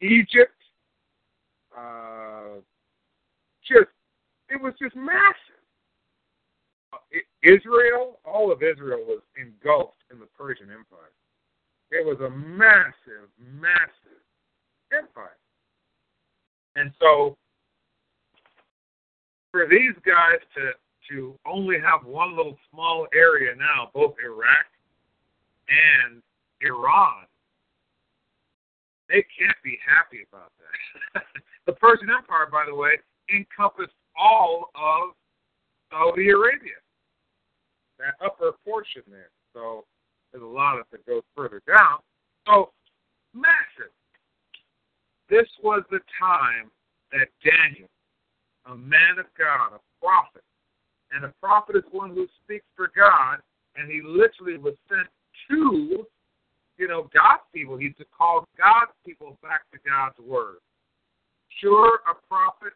Egypt, uh, just it was just massive. Uh, Israel, all of Israel was engulfed in the Persian Empire. It was a massive, massive empire. And so for these guys to to only have one little small area now, both Iraq and Iran, They can't be happy about that. the Persian Empire, by the way, encompassed all of Saudi Arabia, that upper portion there. So there's a lot of it that goes further down. So massive. This was the time that Daniel, a man of God, a prophet, and a prophet is one who speaks for God, and he literally was sent to, you know, God's people. He's to call God's people back to God's word. Sure, a prophet,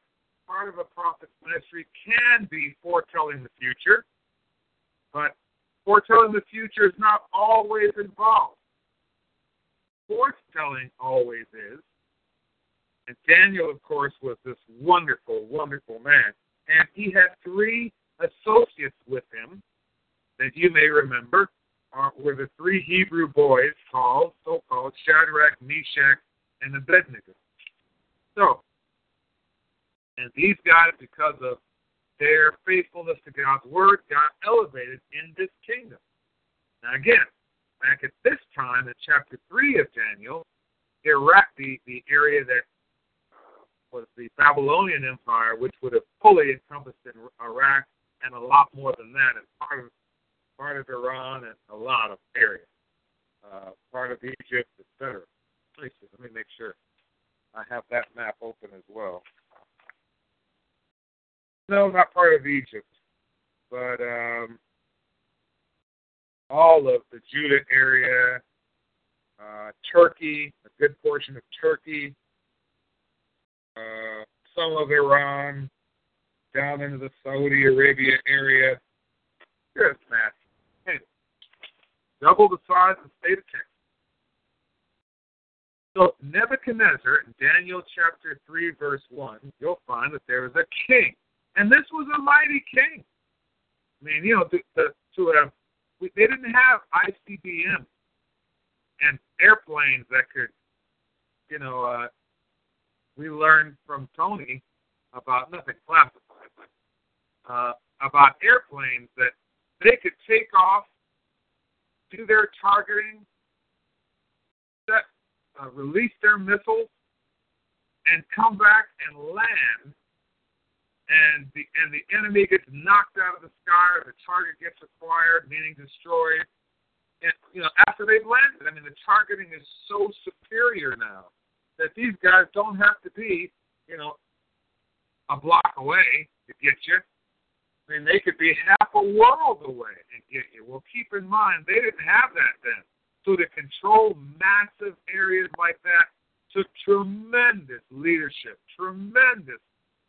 part of a prophet's ministry can be foretelling the future, but foretelling the future is not always involved. Foretelling always is. And Daniel, of course, was this wonderful, wonderful man. And he had three associates with him that you may remember are, were the three Hebrew boys called, so-called Shadrach, Meshach, and Abednego. So, and these guys, because of their faithfulness to God's word, got elevated in this kingdom. Now, again, back at this time in chapter 3 of Daniel, Iraq, the, the area that was the Babylonian Empire, which would have fully encompassed in Iraq and a lot more than that, and part of part of Iran and a lot of areas, uh, part of Egypt, etc. Me. Let me make sure I have that map open as well. No, not part of Egypt, but um, all of the Judah area, uh, Turkey, a good portion of Turkey, uh, some of Iran, down into the Saudi Arabia area. Massive. Anyway, double the size of the state of Texas. So Nebuchadnezzar, in Daniel chapter 3, verse 1, you'll find that there was a king. And this was a mighty king. I mean, you know, to, to, to have, they didn't have ICBM and airplanes that could, you know, uh, we learned from Tony about nothing classified, but uh, about airplanes that they could take off, do their targeting, set, uh, release their missiles, and come back and land and the and the enemy gets knocked out of the sky, or the target gets acquired, meaning destroyed. And you know, after they've landed, I mean, the targeting is so superior now that these guys don't have to be, you know, a block away to get you. I mean, they could be half a world away and get you. Well, keep in mind they didn't have that then. So to control massive areas like that took tremendous leadership, tremendous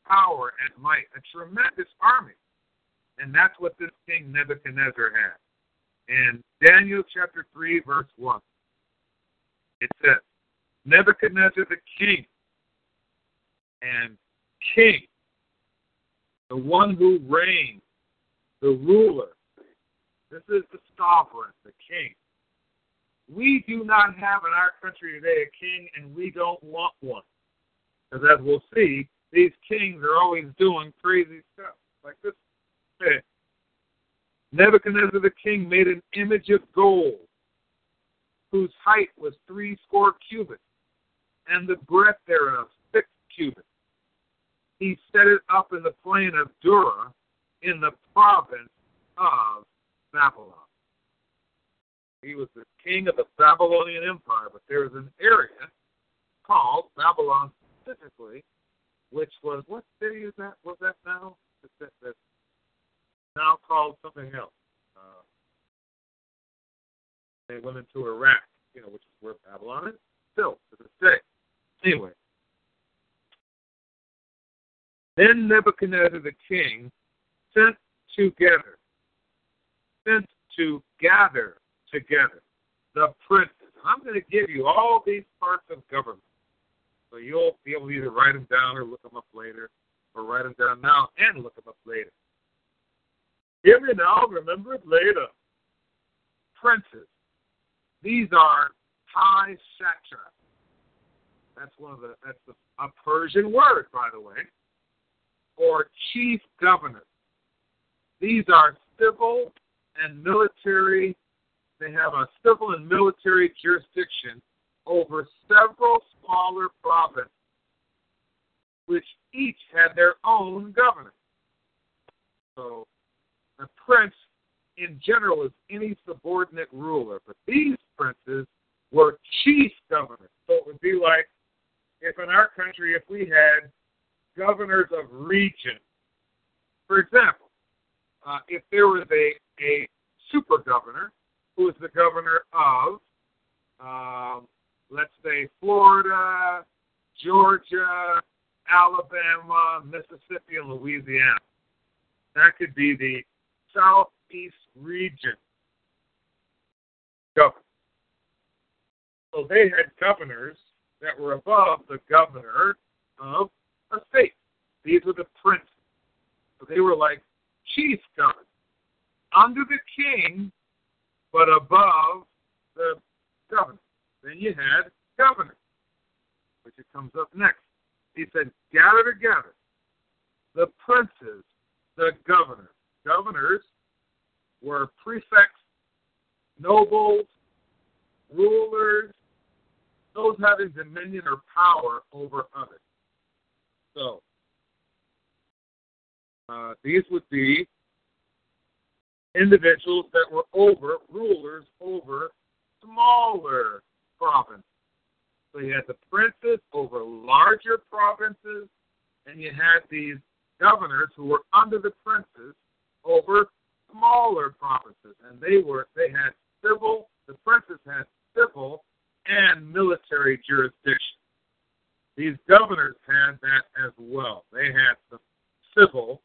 power and might, a tremendous army. And that's what this king Nebuchadnezzar had. In Daniel chapter 3, verse 1, it says, Nebuchadnezzar the king and king, the one who reigns, the ruler. This is the sovereign, the king. We do not have in our country today a king, and we don't want one. Because as we'll see, these kings are always doing crazy stuff like this. Nebuchadnezzar the king made an image of gold, whose height was three score cubits, and the breadth thereof six cubits. He set it up in the plain of Dura, in the province of Babylon. He was the king of the Babylonian Empire, but there was an area called Babylon specifically which was what city is that? Was that now? That's now called something else. Uh, they went into Iraq, you know, which is where Babylon is still to this day. Anyway, then Nebuchadnezzar the king sent together, sent to gather together the princes. I'm going to give you all these parts of government so you'll be able to either write them down or look them up later, or write them down now and look them up later. Give me now, remember it later. Princes. These are high satraps. That's one of the that's a, a Persian word, by the way, or chief governor. These are civil and military. They have a civil and military jurisdiction over several smaller provinces, which each had their own governor. So a prince in general is any subordinate ruler, but these princes were chief governors. So it would be like if in our country, if we had governors of region, for example, uh, if there was a, a super governor who was the governor of, um, let's say, Florida, Georgia, Alabama, Mississippi, and Louisiana. That could be the Southeast region governor. So they had governors that were above the governor of a state. These were the princes. So they were like chief governors under the king, but above the governor. Then you had governors, which it comes up next. He said, gather together the princes, the governors. Governors were prefects, nobles, rulers, those having dominion or power over others. So, uh, these would be individuals that were over, rulers over smaller provinces. So you had the princes over larger provinces, and you had these governors who were under the princes over smaller provinces, and they were they had civil. The princes had civil and military jurisdiction. These governors had that as well. They had the civil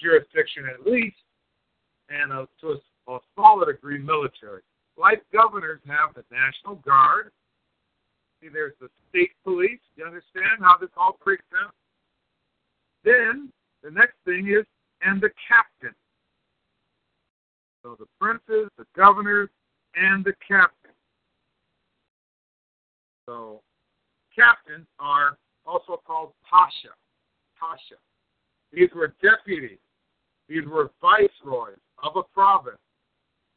jurisdiction at least, and a, to a, a degree military. Like governors have the National Guard. See, there's the state police. You understand how this all breaks down? Then the next thing is, and the captain. So the princes, the governors, and the captain. So captains are also called pasha. Pasha. These were deputies. These were viceroys of a province.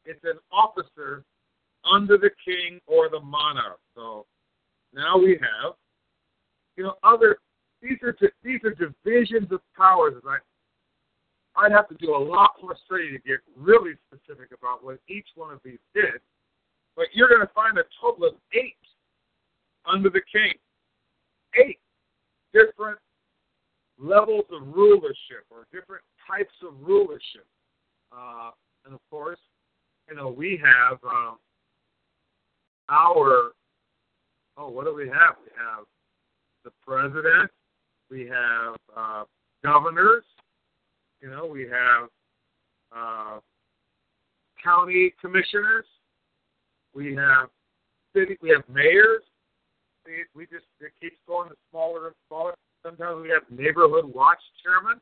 It's an officer under the king or the monarch. So now we have, you know, other. These are these are divisions of powers. I I'd have to do a lot more study to get really specific about what each one of these did. But you're going to find a total of eight under the king. Eight different levels of rulership or different types of rulership. Uh, and of course, you know, we have um, our, oh, what do we have? We have the president, we have uh, governors, you know, we have uh, county commissioners, we have city, we have mayors. We, just it keeps going smaller and smaller. Sometimes we have neighborhood watch chairman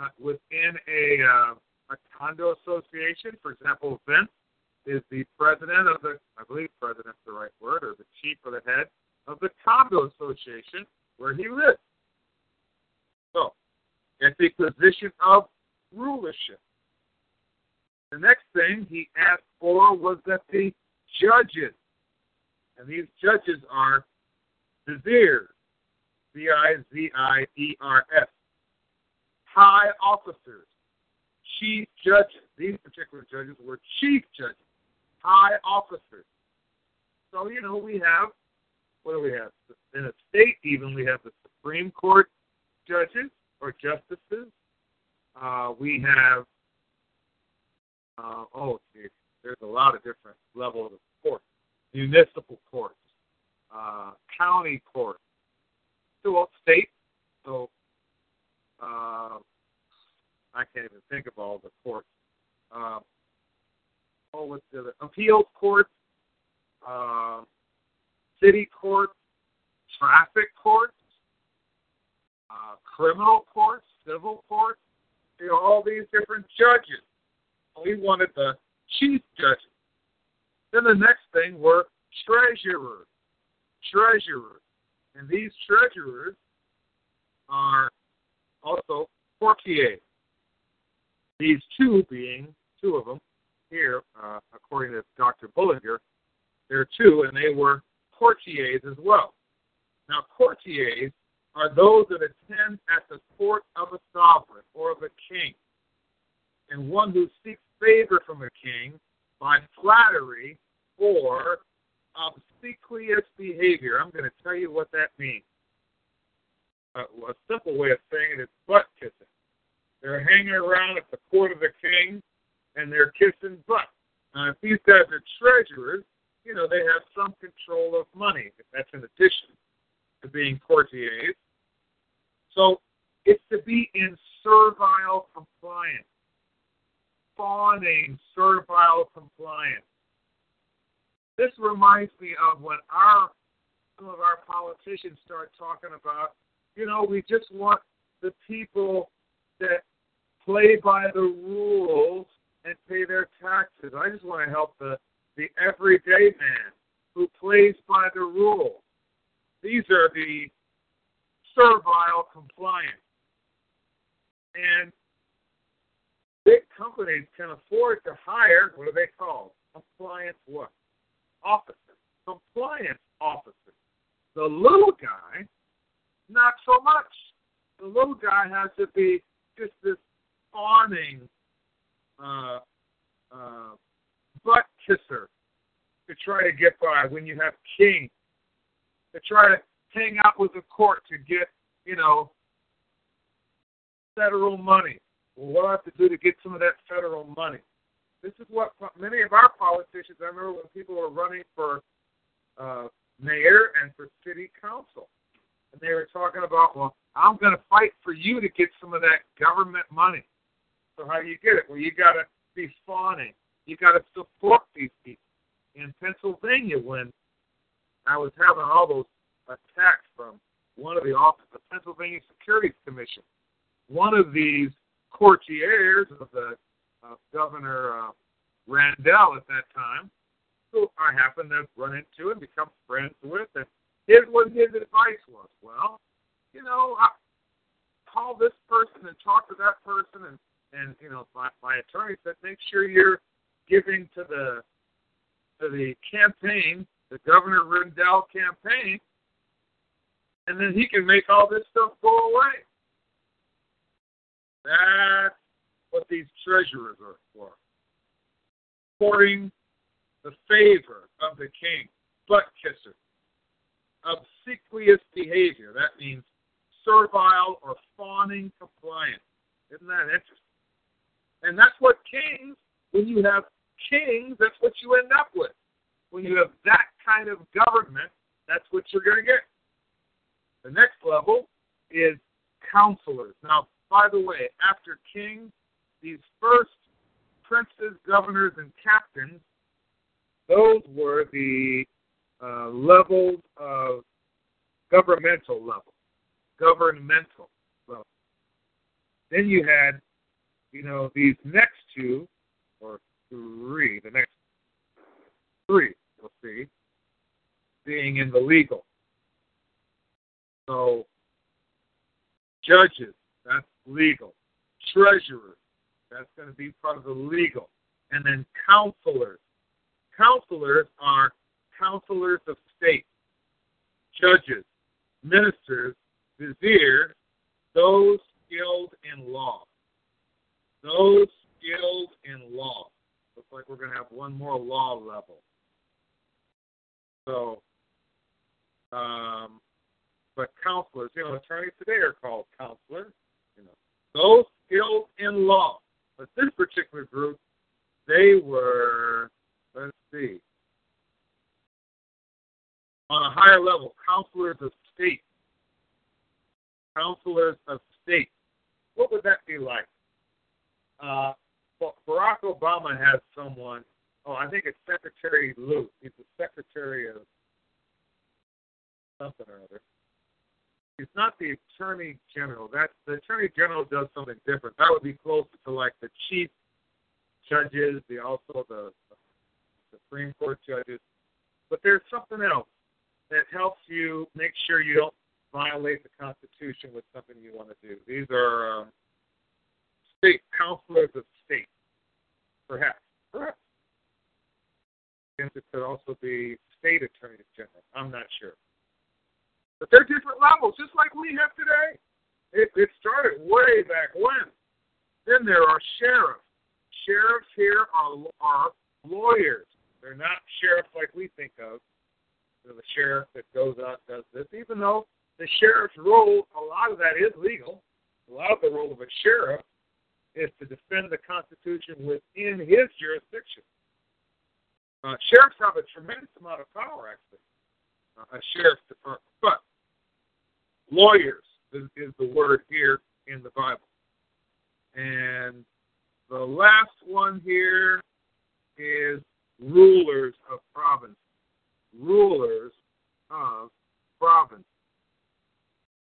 uh, within a uh, a condo association. For example, Vince is the president of the, I believe president's the right word, or the chief or the head of the condo association where he lives. So, it's a position of rulership. The next thing he asked for was that the judges, and these judges are viziers, V I Z I E R S, high officers, chief judges. These particular judges were chief judges, high officers. So, you know, we have, what do we have? In a state, even, we have the Supreme Court judges or justices. Uh, we have, uh, oh, geez, there's a lot of different levels of courts municipal courts, uh, county courts, well, state. So uh, I can't even think of all the courts. Uh, oh, what's the other? Appeals courts, uh, city courts, traffic courts, uh, criminal courts, civil courts. You know, all these different judges. We wanted the chief judges. Then the next thing were treasurers. Treasurers. And these treasurers are also courtiers. These two being, two of them here, uh, according to Dr. Bullinger, there are two, and they were courtiers as well. Now, courtiers are those that attend at the court of a sovereign or of a king, and one who seeks favor from a king by flattery or obsequious behavior. I'm going to tell you what that means. Uh, a simple way of saying it is butt kissing. They're hanging around at the court of the king and they're kissing butt. Now, if these guys are treasurers, you know, they have some control of money. That's in addition to being courtiers. So it's to be in servile compliance, fawning servile compliance. This reminds me of when our some of our politicians start talking about, you know, we just want the people that play by the rules and pay their taxes. I just want to help the the everyday man who plays by the rules. These are the servile compliant. And big companies can afford to hire what are they called? Compliance what? Officers. Compliance officers. The little guy, not so much. The little guy has to be just this fawning uh, uh, butt kisser to try to get by when you have kings to try to hang out with the court to get, you know, federal money. Well, what do I have to do to get some of that federal money? This is what many of our politicians, I remember when people were running for uh, mayor and for city council, and they were talking about, well, I'm going to fight for you to get some of that government money. So how do you get it? Well, you got to be fawning. You got to support these people. In Pennsylvania, when I was having all those attacks from one of the office of Pennsylvania Securities Commission, one of these courtiers of the uh, Governor uh, Rendell at that time, who I happened to run into and become friends with, and here's what his advice was. Well, you know, I call this person and talk to that person, and and you know, my, my attorney said make sure you're giving to the to the campaign, the Governor Rendell campaign, and then he can make all this stuff go away. That's what these treasurers are for. Courting the favor of the king, butt kisser, obsequious behavior. That means servile or fawning compliance. Isn't that interesting? And that's what kings, when you have kings, that's what you end up with. When you have that kind of government, that's what you're going to get. The next level is counselors. Now, by the way, after kings, these first princes, governors, and captains, those were the uh, levels of governmental level, governmental level. Then you had, you know, these next two, or three, the next three, we'll see, being in the legal. So, judges, that's legal. Treasurers, that's going to be part of the legal. And then counselors. Counselors are counselors of state, judges, ministers, viziers, those skilled in law. Those skilled in law. Looks like we're going to have one more law level. So, um, but counselors, you know, attorneys today are called counselors. You know, those skilled in law. But this particular group, they were, let's see, on a higher level, counselors of state. Counselors of state. What would that be like? Uh, Barack Obama has someone. Oh, I think it's Secretary Luke. He's the Secretary of something or other. He's not the Attorney General. That the Attorney General does something different. That would be closer to like the chief judges, the also the, the Supreme Court judges. But there's something else that helps you make sure you don't violate the Constitution with something you want to do. These are um, state counselors of state, perhaps, perhaps. guess it could also be state attorneys general. I'm not sure. But they're different levels, just like we have today. It, it started way back when. Then there are sheriffs. Sheriffs here are, are lawyers. They're not sheriffs like we think of. They're the sheriff that goes out does this, even though the sheriff's role, a lot of that is legal. A lot of the role of a sheriff is to defend the Constitution within his jurisdiction. Uh, sheriffs have a tremendous amount of power, actually, uh, a sheriff's department. But lawyers is, is the word here in the Bible. And the last one here is rulers of province. Rulers of province.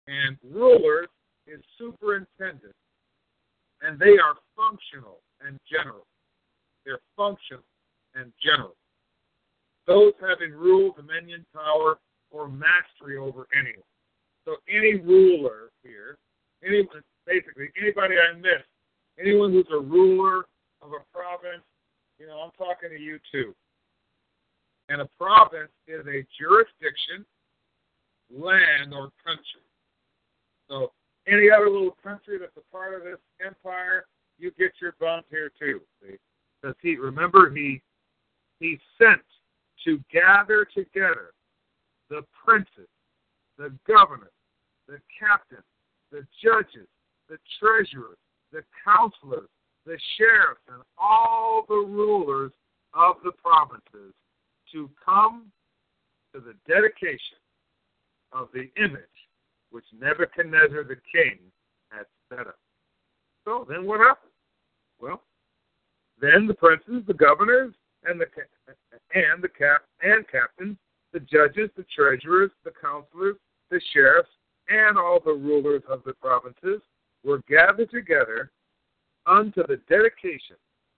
And rulers is superintendent. And they are functional and general. They're functional and general. Those having rule, dominion, power, or mastery over anyone. So any ruler here, anyone, basically anybody I miss, anyone who's a ruler of a province, you know, I'm talking to you too. And a province is a jurisdiction, land, or country. So any other little country that's a part of this empire, you get your bump here too. Because he remember he he sent to gather together the princes, the governors, the captains, the judges, the treasurers, the counselors, the sheriffs, and all the rulers of the provinces to come to the dedication of the image which Nebuchadnezzar the king had set up. So then what happened? Well, then the princes, the governors, and the and the cap and captains, the judges, the treasurers, the counselors, the sheriffs, and all the rulers of the provinces were gathered together unto the dedication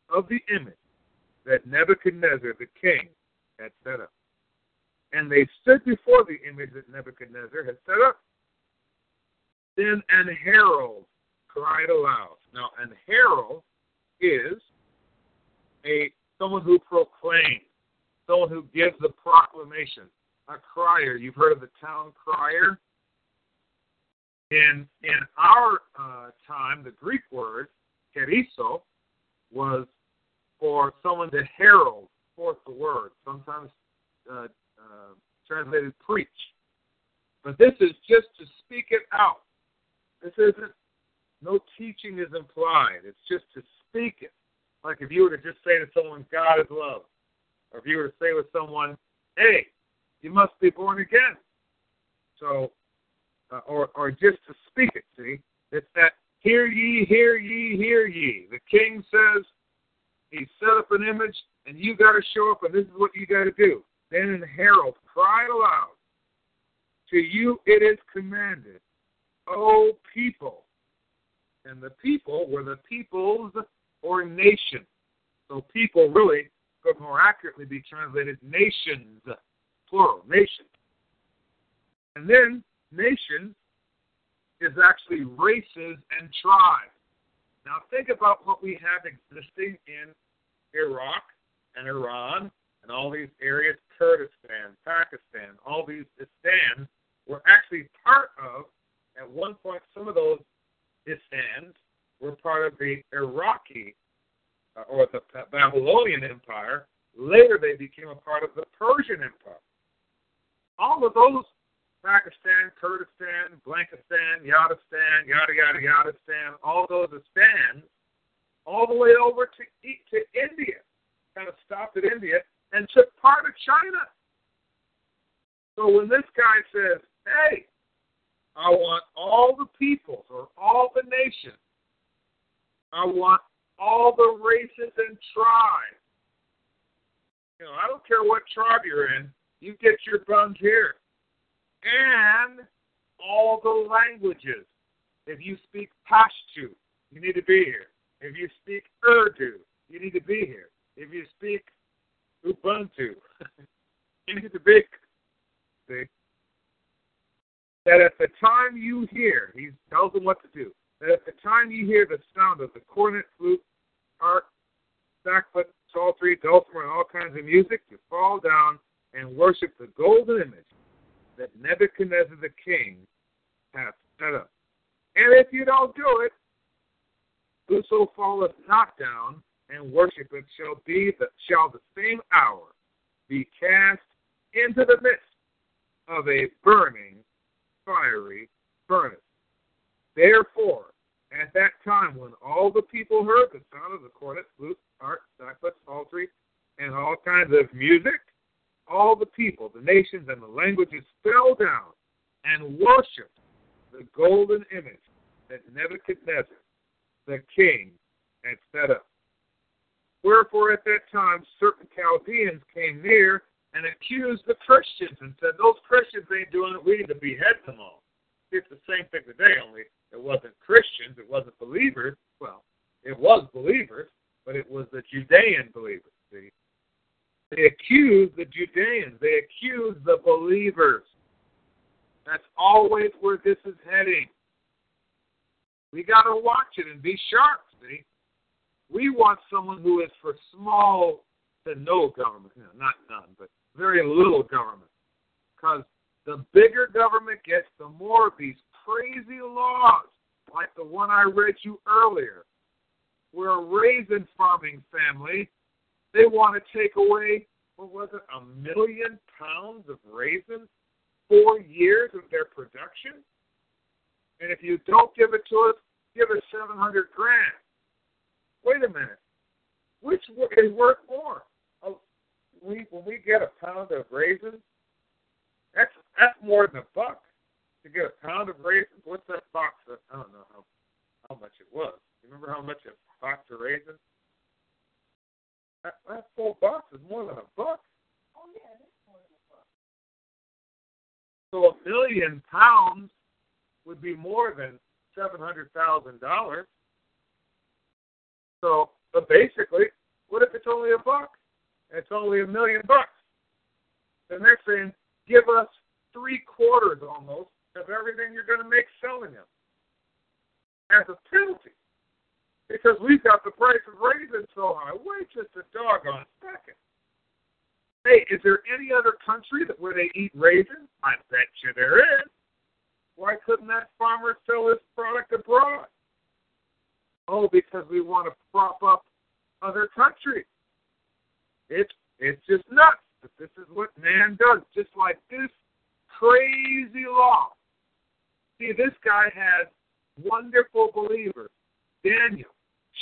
of the image that Nebuchadnezzar the king had set up. And they stood before the image that Nebuchadnezzar had set up. Then an herald cried aloud. Now, an herald is a someone who proclaims, someone who gives the proclamation, a crier. You've heard of the town crier. In in our uh, time, the Greek word kerusso was for someone to herald forth the word, sometimes uh, uh, translated preach. But this is just to speak it out. This isn't, no teaching is implied. It's just to speak it. Like if you were to just say to someone, God is love. Or if you were to say with someone, hey, you must be born again. So, uh, or, or just to speak it, see? It's that, hear ye, hear ye, hear ye. The king says, he set up an image, and you got to show up, and this is what you got to do. Then an herald cried aloud, To you it is commanded, O people. And the people were the peoples or nation. So people really could more accurately be translated nations, plural, nations. And then nations is actually races and tribes. Now think about what we have existing in Iraq and Iran and all these areas, Kurdistan, Pakistan, all these stands were actually part of, at one point, some of those stands were part of the Iraqi uh, or the Babylonian Empire. Later, they became a part of the Persian Empire. All of those Pakistan, Kurdistan, Blankistan, Yadistan, yada yada Yadistan, all those stands, all the way over to to India, kind of stopped at India and took part of China. So when this guy says, "Hey, I want all the peoples or all the nations I want all the races and tribes. You know, I don't care what tribe you're in, you get your buns here. And all the languages. If you speak Pashto, you need to be here. If you speak Urdu, you need to be here. If you speak Ubuntu, you need to be see. That at the time you hear, he tells them what to do that at the time you hear the sound of the cornet, flute, harp, sackbut, psaltery, dulcimer, and all kinds of music, you fall down and worship the golden image that Nebuchadnezzar the king hath set up. And if you don't do it, whoso falleth not down and worship it shall be the shall the same hour be cast into the midst of a burning fiery furnace. Therefore, at that time when all the people heard the sound of the cornet, flute, harp, sackbut, psaltery, and all kinds of music, all the people, the nations, and the languages fell down and worshipped the golden image that Nebuchadnezzar, the king, had set up. Wherefore at that time certain Chaldeans came near and accused the Christians and said, Those Christians ain't doing it, we need to behead them all. It's the same thing today, only it wasn't Christians, it wasn't believers. Well, it was believers, but it was the Judean believers. See? They accused the Judeans, they accused the believers. That's always where this is heading. We got to watch it and be sharp, see? We want someone who is for small to no government, know, not none, but very little government. Because the bigger government gets, the more of these crazy laws, like the one I read you earlier. We're a raisin farming family. They want to take away, what was it, a million pounds of raisins, four years of their production? And if you don't give it to us, give us 700 grand. Wait a minute. Which is worth more? Oh, we, when we get a pound of raisins, that's that's more than a buck to get a pound of raisins. What's that box? Of, I don't know how how much it was. Remember how much a box of raisins? That, that full box is more than a buck. Oh yeah, that's more than a buck. So a million pounds would be more than seven hundred thousand dollars. So, but basically, what if it's only a buck? It's only a million bucks. Then they're saying, give us three quarters almost of everything you're going to make selling them as a penalty. Because we've got the price of raisins so high. Wait just a doggone second. Hey, is there any other country that where they eat raisins? I bet you there is. Why couldn't that farmer sell his product abroad? Oh, because we want to prop up other countries. It's it's just nuts. This is what man does. Just like this crazy law. See, this guy has wonderful believers. Daniel,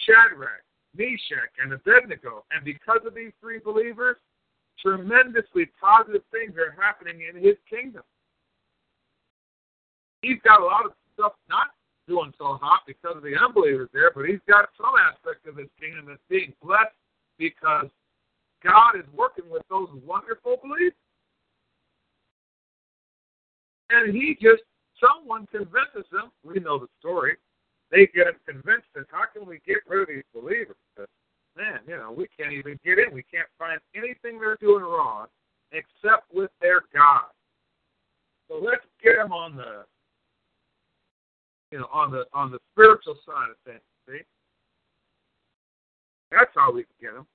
Shadrach, Meshach, and Abednego. And because of these three believers, tremendously positive things are happening in his kingdom. He's got a lot of stuff not doing so hot because of the unbelievers there, but he's got some aspect of his kingdom that's being blessed because God is working with those wonderful believers. And he just, someone convinces them, we know the story, they get convinced that how can we get rid of these believers? But man, you know, we can't even get in. We can't find anything they're doing wrong except with their God. So let's get them on the you know, on the on the spiritual side of things. See, that's how we can get them.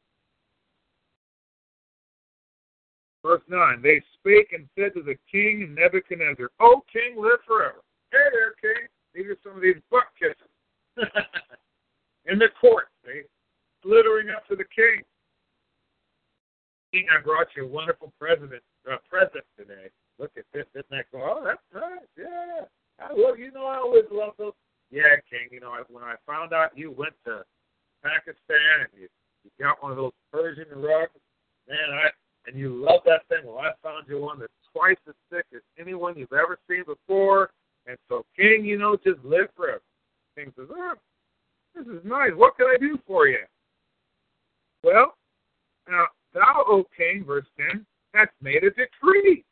Verse nine: They spake and said to the king Nebuchadnezzar, "O king, live forever." Hey there, king. These are some of these butt kisses in the court. See, glittering up to the king. King, I brought you a wonderful president uh, present today. Look at this. Isn't that cool? Oh, that's nice. Yeah. I love you know I always love those. Yeah, King. You know I, when I found out you went to Pakistan and you you got one of those Persian rugs, man, I and you love that thing. Well, I found you one that's twice as thick as anyone you've ever seen before. And so, King, you know, just live forever. King says, oh, this is nice. What can I do for you? Well, now, thou, O king, verse 10, hast made a decree.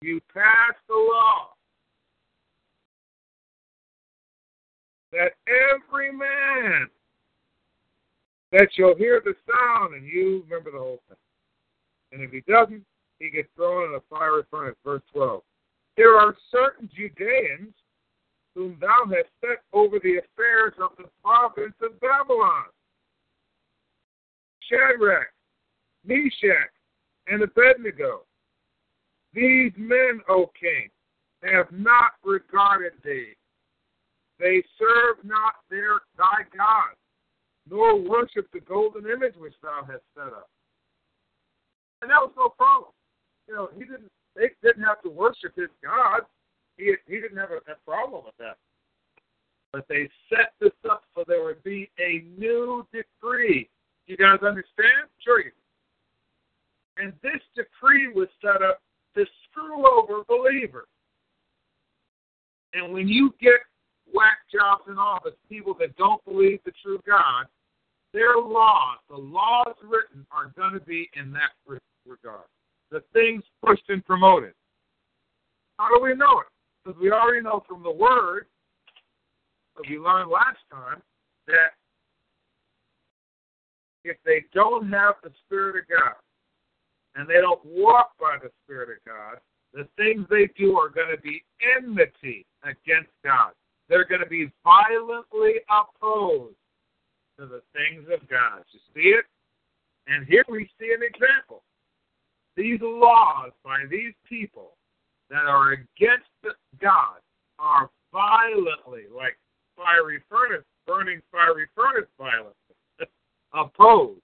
You passed the law that every man that shall hear the sound, and you remember the whole thing. And if he doesn't, he gets thrown in a fiery furnace. Verse 12. There are certain Judeans whom thou hast set over the affairs of the province of Babylon. Shadrach, Meshach, and Abednego. These men, O king, have not regarded thee. They serve not their thy God, nor worship the golden image which thou hast set up. And that was no problem. You know, he didn't they didn't have to worship his God. He he didn't have a, a problem with that. But they set this up so there would be a new decree. You guys understand? Sure you. And this decree was set up to screw over believers. And when you get whack jobs in office, people that don't believe the true God, their laws, the laws written, are going to be in that regard. The things pushed and promoted. How do we know it? Because we already know from the Word, that we learned last time, that if they don't have the Spirit of God, and they don't walk by the Spirit of God, the things they do are going to be enmity against God. They're going to be violently opposed to the things of God. You see it? And here we see an example. These laws by these people that are against God are violently, like fiery furnace, burning fiery furnace violence, opposed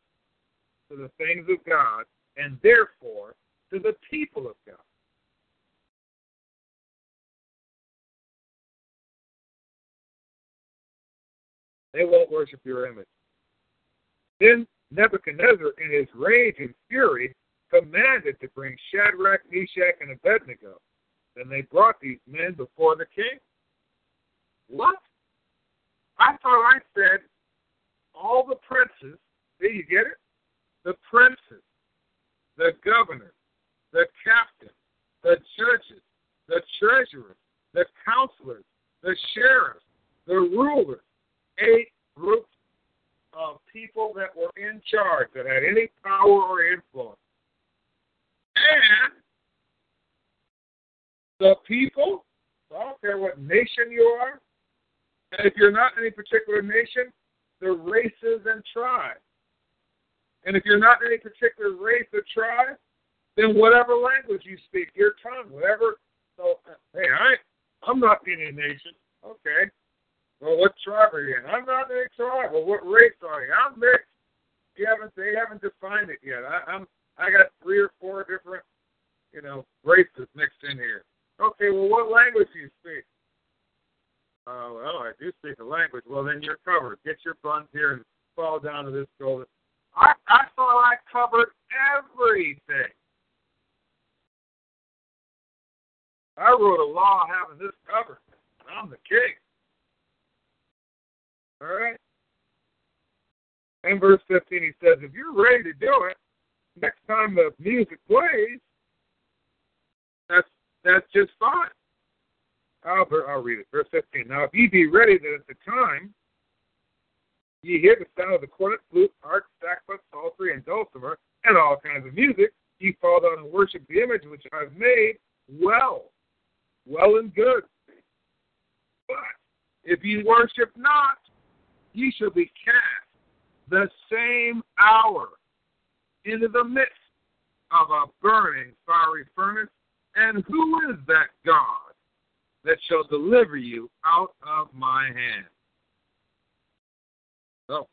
to the things of God and therefore to the people of God. They won't worship your image. Then Nebuchadnezzar, in his rage and fury, commanded to bring Shadrach, Meshach, and Abednego. Then they brought these men before the king. What? I thought I said all the princes. Did you get it? The princes, the governor, the captain, the judges, the treasurers, the counselors, the sheriffs, the rulers, eight groups of people that were in charge, that had any power or influence. And the people, I don't care what nation you are, and if you're not any particular nation, the races and tribes. And if you're not any particular race or tribe, then whatever language you speak, your tongue, whatever. So, hey, I, I'm not any nation. Okay. Well, what tribe are you in? I'm not any tribe. Well, what race are you? I'm mixed. You haven't. They haven't defined it yet. I, I'm. I got three or four different, you know, races mixed in here. Okay. Well, what language do you speak? Oh, well, I do speak a language. Well, then you're covered. Get your buns here and fall down to this golden. I, I thought I covered everything. I wrote a law having this covered. I'm the king. All right? In verse 15, he says, if you're ready to do it, next time the music plays, that's just fine. I'll, I'll read it. Verse 15. Now, if ye be ready that at the time ye hear the sound of the cornet, flute, harp, sackbut, psaltery, and dulcimer, and all kinds of music, ye fall down and worship the image which I have made, well, well and good. But if ye worship not, ye shall be cast the same hour into the midst of a burning fiery furnace. And who is that God that shall deliver you out of my hand? So,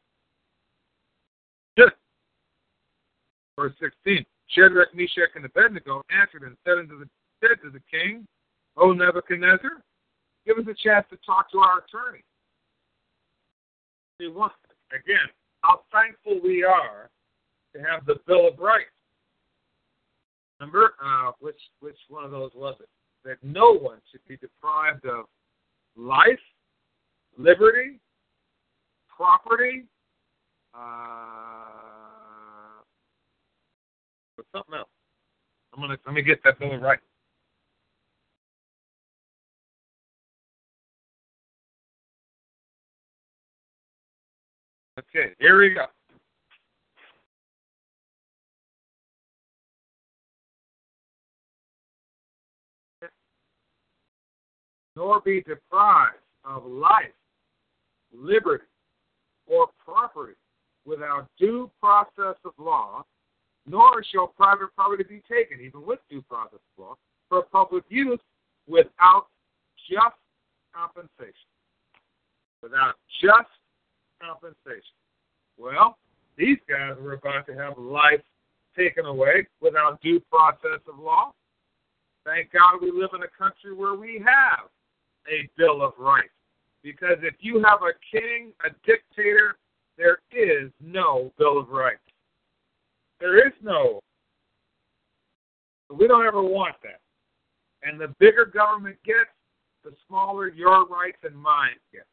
verse 16. Shadrach, Meshach, and Abednego answered and said unto the said to the king, O Nebuchadnezzar, give us a chance to talk to our attorney. See, once again, how thankful we are to have the Bill of Rights. Remember, uh, which which one of those was it? That no one should be deprived of life, liberty, property, uh, but something else. I'm gonna let me get that Bill right. Okay, here we go. Nor be deprived of life, liberty, or property. without due process of law, nor shall private property be taken, even with due process of law, for public use without just compensation. Without just compensation. Well, these guys were about to have life taken away without due process of law. Thank God we live in a country where we have a Bill of Rights. Because if you have a king, a dictator, there is no Bill of Rights. There is no. We don't ever want that. And the bigger government gets, the smaller your rights and mine get.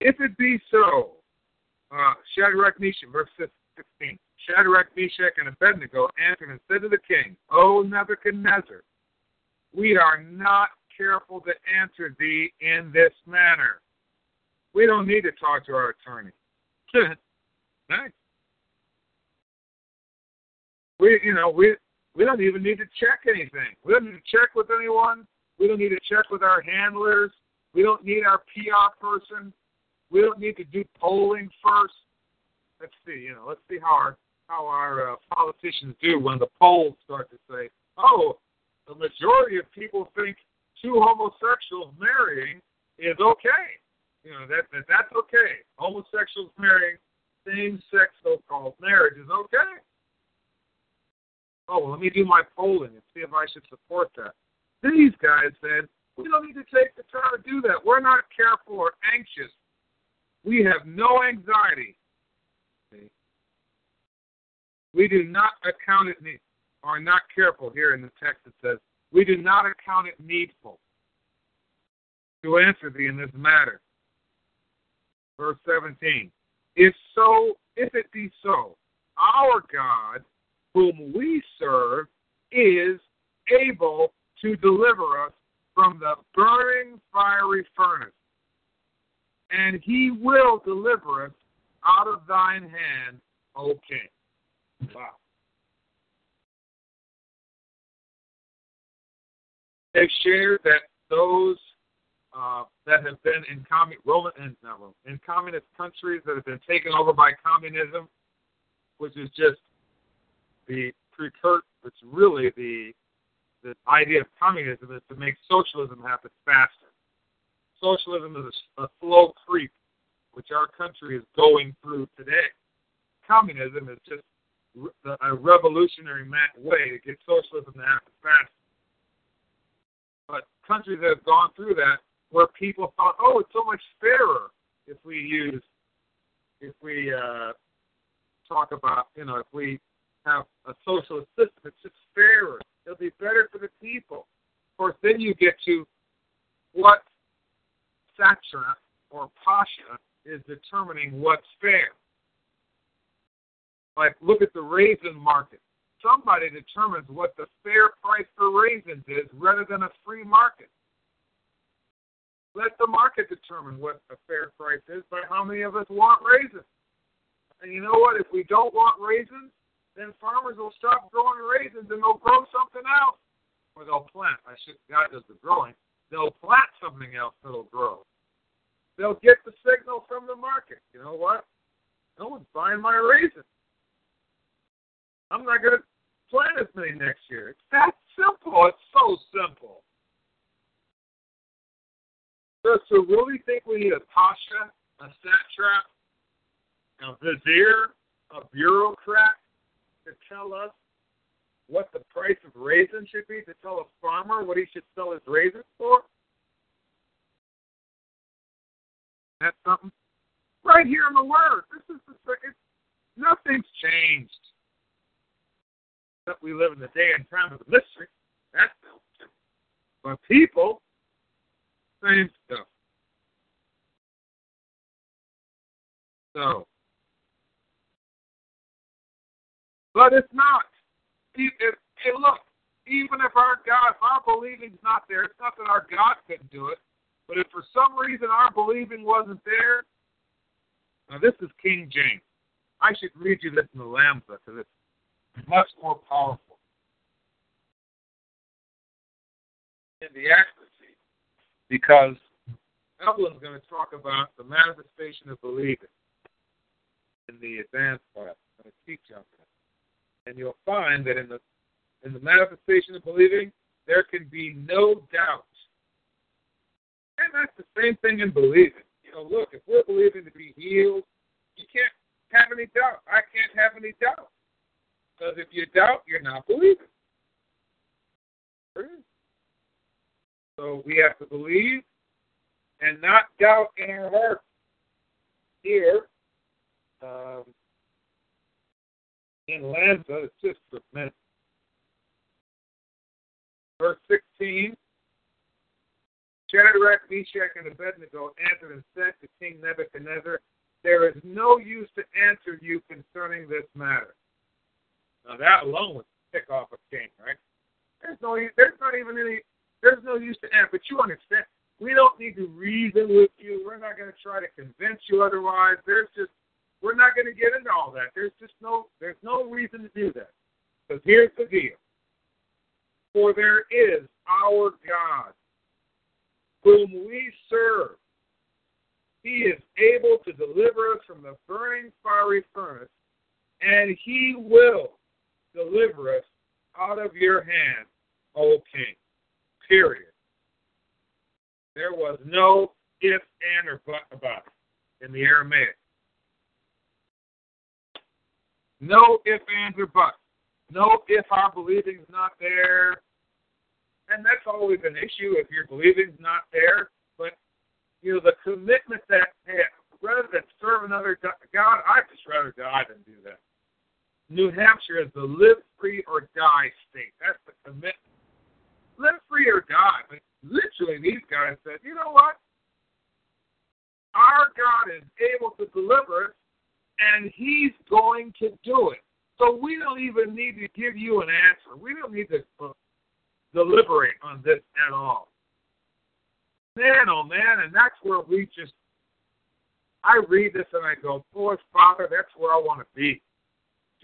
If it be so, uh, Shadrach, Meshach, verse 16. Shadrach, Meshach, and Abednego answered and said to the king, O Nebuchadnezzar, we are not careful to answer thee in this manner. We don't need to talk to our attorney. nice. We, you know, we we don't even need to check anything. We don't need to check with anyone. We don't need to check with our handlers. We don't need our PR person. We don't need to do polling first. Let's see, you know, let's see how our how our uh, politicians do when the polls start to say, "Oh, the majority of people think two homosexuals marrying is okay. You know that, that that's okay. Homosexuals marrying same-sex so-called marriage is okay." Oh, well, let me do my polling and see if I should support that. These guys said, we don't need to take the time to do that. We're not careful or anxious. We have no anxiety we do not account it, are not careful here in the text it says, we do not account it needful to answer thee in this matter. Verse 17. If so, if it be so, our God, whom we serve, is able to deliver us from the burning fiery furnace, and he will deliver us out of thine hand, O king. Wow. Shared that those uh, that have been in commun- Roman not Roman, in communist countries that have been taken over by communism, which is just the precursor. It's really the the idea of communism is to make socialism happen faster. Socialism is a, a slow creep, which our country is going through today. Communism is just a revolutionary way to get socialism to happen. But countries that have gone through that, where people thought, oh, it's so much fairer if we use, if we uh, talk about, you know, if we have a socialist system, it's just fairer. It'll be better for the people. Of course, then you get to what satrap or pasha is determining what's fair. Like, look at the raisin market. Somebody determines what the fair price for raisins is rather than a free market. Let the market determine what a fair price is by how many of us want raisins. And you know what? If we don't want raisins, then farmers will stop growing raisins and they'll grow something else. Or they'll plant. I should God does the growing. They'll plant something else that'll grow. They'll get the signal from the market. You know what? No one's buying my raisins. I'm not going to plant as many next year. It's that simple. It's so simple. So, so really think we need a pasha, a satrap, a vizier, a bureaucrat to tell us what the price of raisins should be, to tell a farmer what he should sell his raisins for? That's something right here in the Word. This is the nothing's changed that we live in the day and time of the mystery. That's but people, same stuff. So, but it's not. It, it, look, even if our God, if our believing's not there, it's not that our God couldn't do it, but if for some reason our believing wasn't there, now this is King James. I should read you this in the Lamsa because it's much more powerful in the accuracy because Evelyn's going to talk about the manifestation of believing in the advanced class. I'm going to teach on that. And you'll find that in the in the manifestation of believing, there can be no doubt. And that's the same thing in believing. You know, look, if we're believing to be healed, you can't have any doubt. I can't have any doubt. Because if you doubt, you're not believing. So we have to believe and not doubt in our heart. Here, um, in Lamsa, it's just a minute. Verse 16 Shadrach, Meshach, and Abednego answered and said to King Nebuchadnezzar, There is no use to answer you concerning this matter. Now that alone would tick off a king, right? There's no, there's not even any, there's no use to answer. But you understand, we don't need to reason with you. We're not going to try to convince you otherwise. There's just, we're not going to get into all that. There's just no, there's no reason to do that. Because here's the deal. For there is our God, whom we serve. He is able to deliver us from the burning fiery furnace, and he will deliver us out of your hand, O king. Period. There was no if, and, or but about it in the Aramaic. No if, ands, or buts. No if our believing's not there. And that's always an issue if your believing's not there. But, you know, the commitment that, hey, rather than serve another God, I'd just rather die than do that. New Hampshire is the live free or die state. That's the commitment. Live free or die. But literally, these guys said, you know what? Our God is able to deliver us, and He's going to do it. So we don't even need to give you an answer. We don't need to uh, deliberate on this at all. Man, oh man, and that's where we just, I read this and I go, boy, Father, that's where I want to be.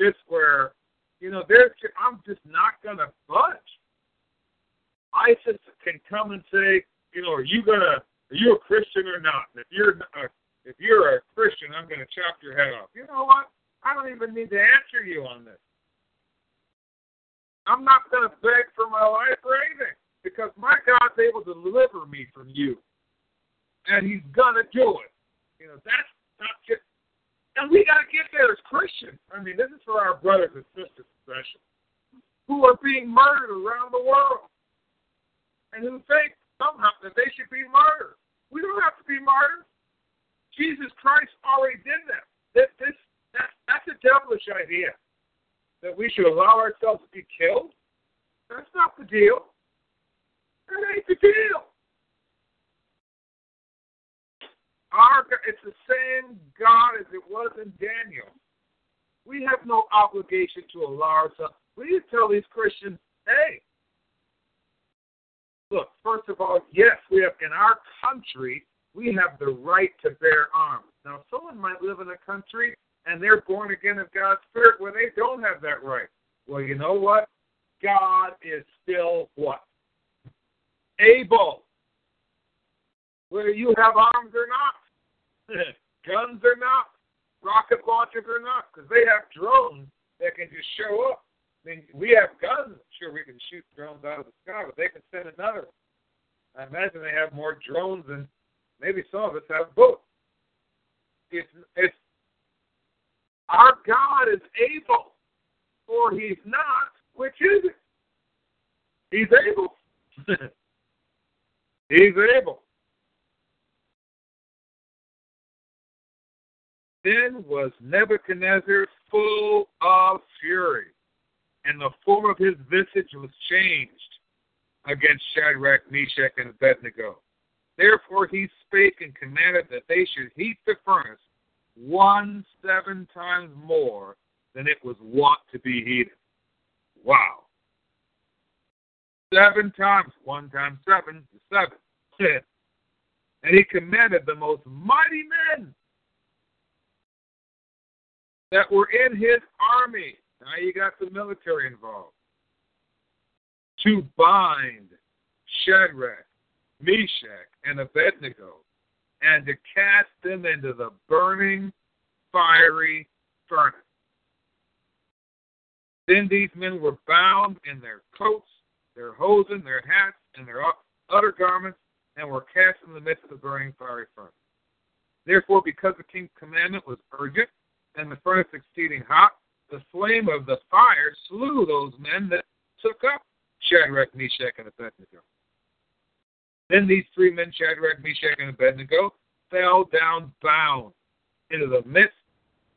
Just where, you know, there's, I'm just not to budge. ISIS can come and say, you know, are you gonna, are you a Christian or not? And if you're, uh, if you're a Christian, I'm gonna chop your head off. You know what? I don't even need to answer you on this. I'm not to beg for my life or anything because my God's able to deliver me from you. And He's to do it. You know, that's not just. And we got to get there as Christians. I mean, this is for our brothers and sisters, especially, who are being murdered around the world and who think somehow that they should be martyred. We don't have to be martyrs. Jesus Christ already did that. This, this, that's, that's a devilish idea that we should allow ourselves to be killed? That's not the deal. That ain't the deal. Our, it's the same God as it was in Daniel. We have no obligation to allow ourselves. We need to tell these Christians, hey, look, first of all, yes, we have in our country, we have the right to bear arms. Now, someone might live in a country and they're born again of God's Spirit where they don't have that right. Well, you know what? God is still what? Able. Whether you have arms or not, guns or not, rocket launchers or not, because they have drones that can just show up. I mean, we have guns. Sure, we can shoot drones out of the sky, but they can send another. I imagine they have more drones than maybe some of us have both. It's it's our God is able, or He's not. Which is it? He's able. he's able. Then was Nebuchadnezzar full of fury, and the form of his visage was changed against Shadrach, Meshach, and Abednego. Therefore he spake and commanded that they should heat the furnace one seven times more than it was wont to be heated. Wow. Seven times, one times seven is seven. and he commanded the most mighty men that were in his army. Now you got the military involved. To bind Shadrach, Meshach, and Abednego and to cast them into the burning, fiery furnace. Then these men were bound in their coats, their hosen, their hats, and their other garments, and were cast in the midst of the burning fiery furnace. Therefore, because the king's commandment was urgent, and the furnace exceeding hot, the flame of the fire slew those men that took up Shadrach, Meshach, and Abednego. Then these three men, Shadrach, Meshach, and Abednego, fell down bound into the midst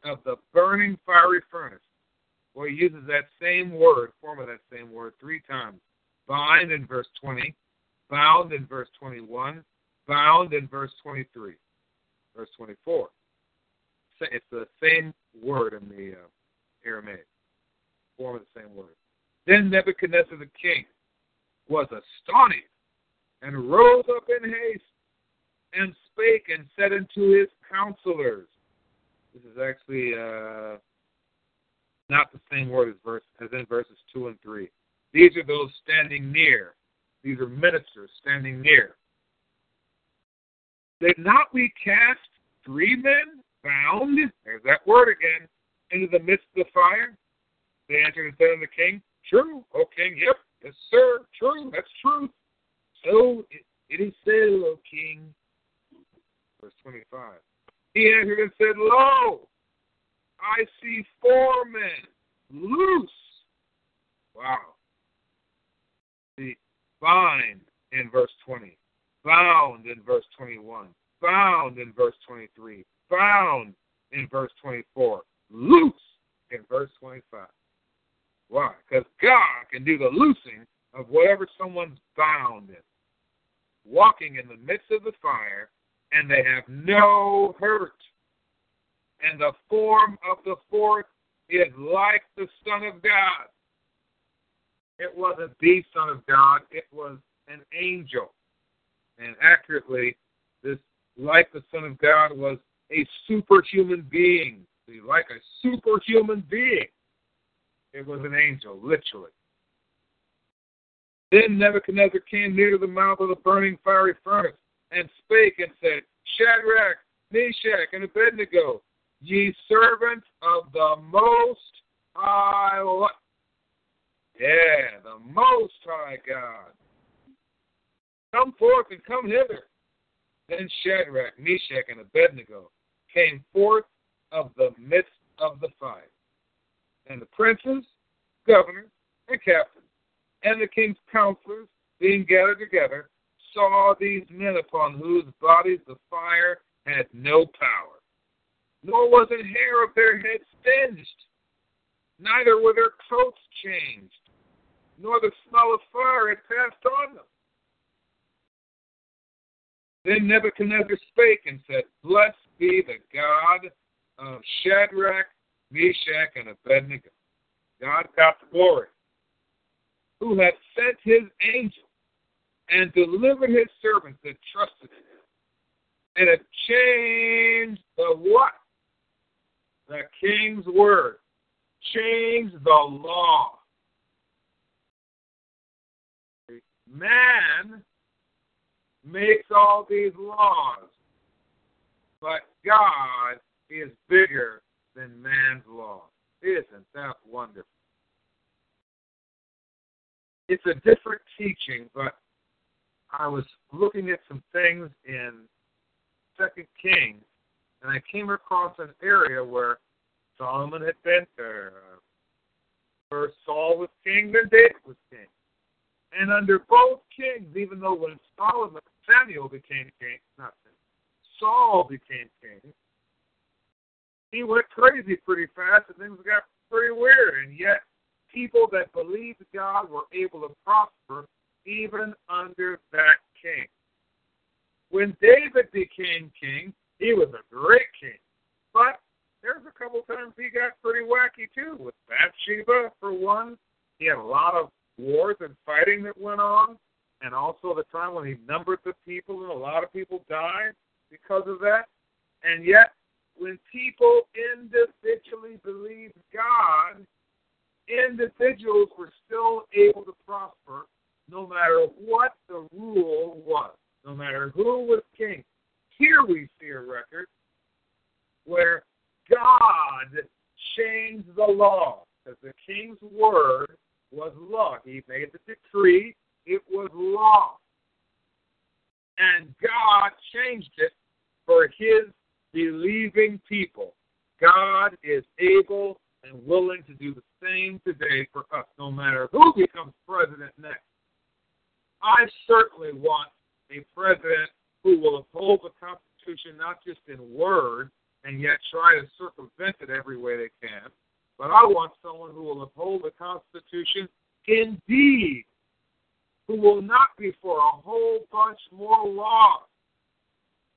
of the burning fiery furnace. Well, he uses that same word, form of that same word, three times. Bind in verse 20, bound in verse 21, bound in verse 23, verse 24. It's the same word in the uh, Aramaic, form of the same word. Then Nebuchadnezzar the king was astonished and rose up in haste and spake and said unto his counselors. This is actually uh, not the same word as verse as in verses two and three. These are those standing near. These are ministers standing near. Did not we cast three men bound? There's that word again. Into the midst of the fire. They answered and said unto the king, True, O king. Yep, yes, sir. True, that's true. So it, it is said, O king. Verse 25. He answered and said, Lo, I see four men loose. Wow. The bind in verse 20, bound in verse 21, bound in verse 23, bound in verse 24, loose in verse 25. Why? Because God can do the loosing of whatever someone's bound in. Walking in the midst of the fire, and they have no hurt. And the form of the fourth is like the Son of God. It wasn't the Son of God, it was an angel. And accurately, this, like the Son of God, was a superhuman being. Like a superhuman being. It was an angel, literally. Then Nebuchadnezzar came near to the mouth of the burning fiery furnace and spake and said, Shadrach, Meshach, and Abednego, ye servants of the Most High. Yeah, the Most High God. Come forth and come hither. Then Shadrach, Meshach, and Abednego came forth of the midst of the fire. And the princes, governors, and captains, and the king's counselors, being gathered together, saw these men upon whose bodies the fire had no power, nor was a hair of their heads singed, neither were their coats changed, nor the smell of fire had passed on them. Then Nebuchadnezzar spake and said, Blessed be the God of Shadrach, Meshach, and Abednego. God got the glory, who hath sent his angel and delivered his servants that trusted in him, and have changed the what? The king's word. Changed the law. Man makes all these laws, but God is bigger than man's law. Isn't that wonderful? It's a different teaching, but I was looking at some things in Second Kings, and I came across an area where Solomon had been there. First Saul was king, then David was king. And under both kings, even though when Solomon Samuel became king, not Saul became king, he went crazy pretty fast and things got pretty weird. And yet, people that believed God were able to prosper even under that king. When David became king, he was a great king. But there's a couple times he got pretty wacky too. With Bathsheba, for one, he had a lot of wars and fighting that went on, and also the time when he numbered the people, and a lot of people died because of that. And yet, when people individually believed God, individuals were still able to prosper no matter what the rule was, no matter who was king. here we see a record where God changed the law. Because the king's word was law. He made the decree, it was law. And God changed it for his believing people. God is able and willing to do the same today for us, no matter who becomes president next. I certainly want a president who will uphold the Constitution not just in word and yet try to circumvent it every way they can, but I want someone who will uphold the Constitution in deed, who will not be for a whole bunch more laws.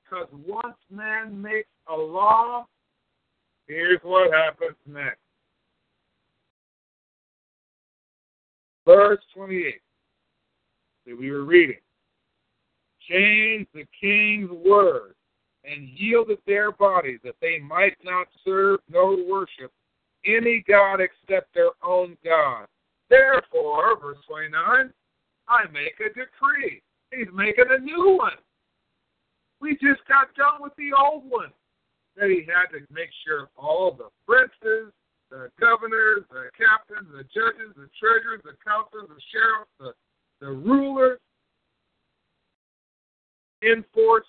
Because once man makes a law, here's what happens next. Verse 28 that we were reading. Change the king's word and yielded their bodies that they might not serve nor worship any God except their own God. Therefore, verse 29, I make a decree. He's making a new one. We just got done with the old one. That he had to make sure all the princes, the governors, the captains, the judges, the treasurers, the counselors, the sheriffs, the, the rulers enforced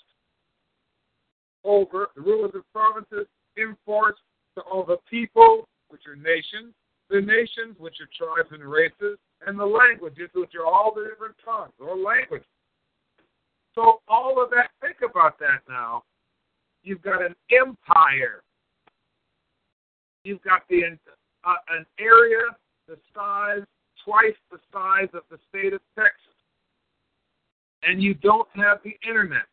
over the rulers of provinces, enforced to all the people, which are nations, the nations, which are tribes and races, and the languages, which are all the different tongues or languages. So all of that, think about that now. You've got an empire. You've got the uh, an area the size twice the size of the state of Texas, and you don't have the internet,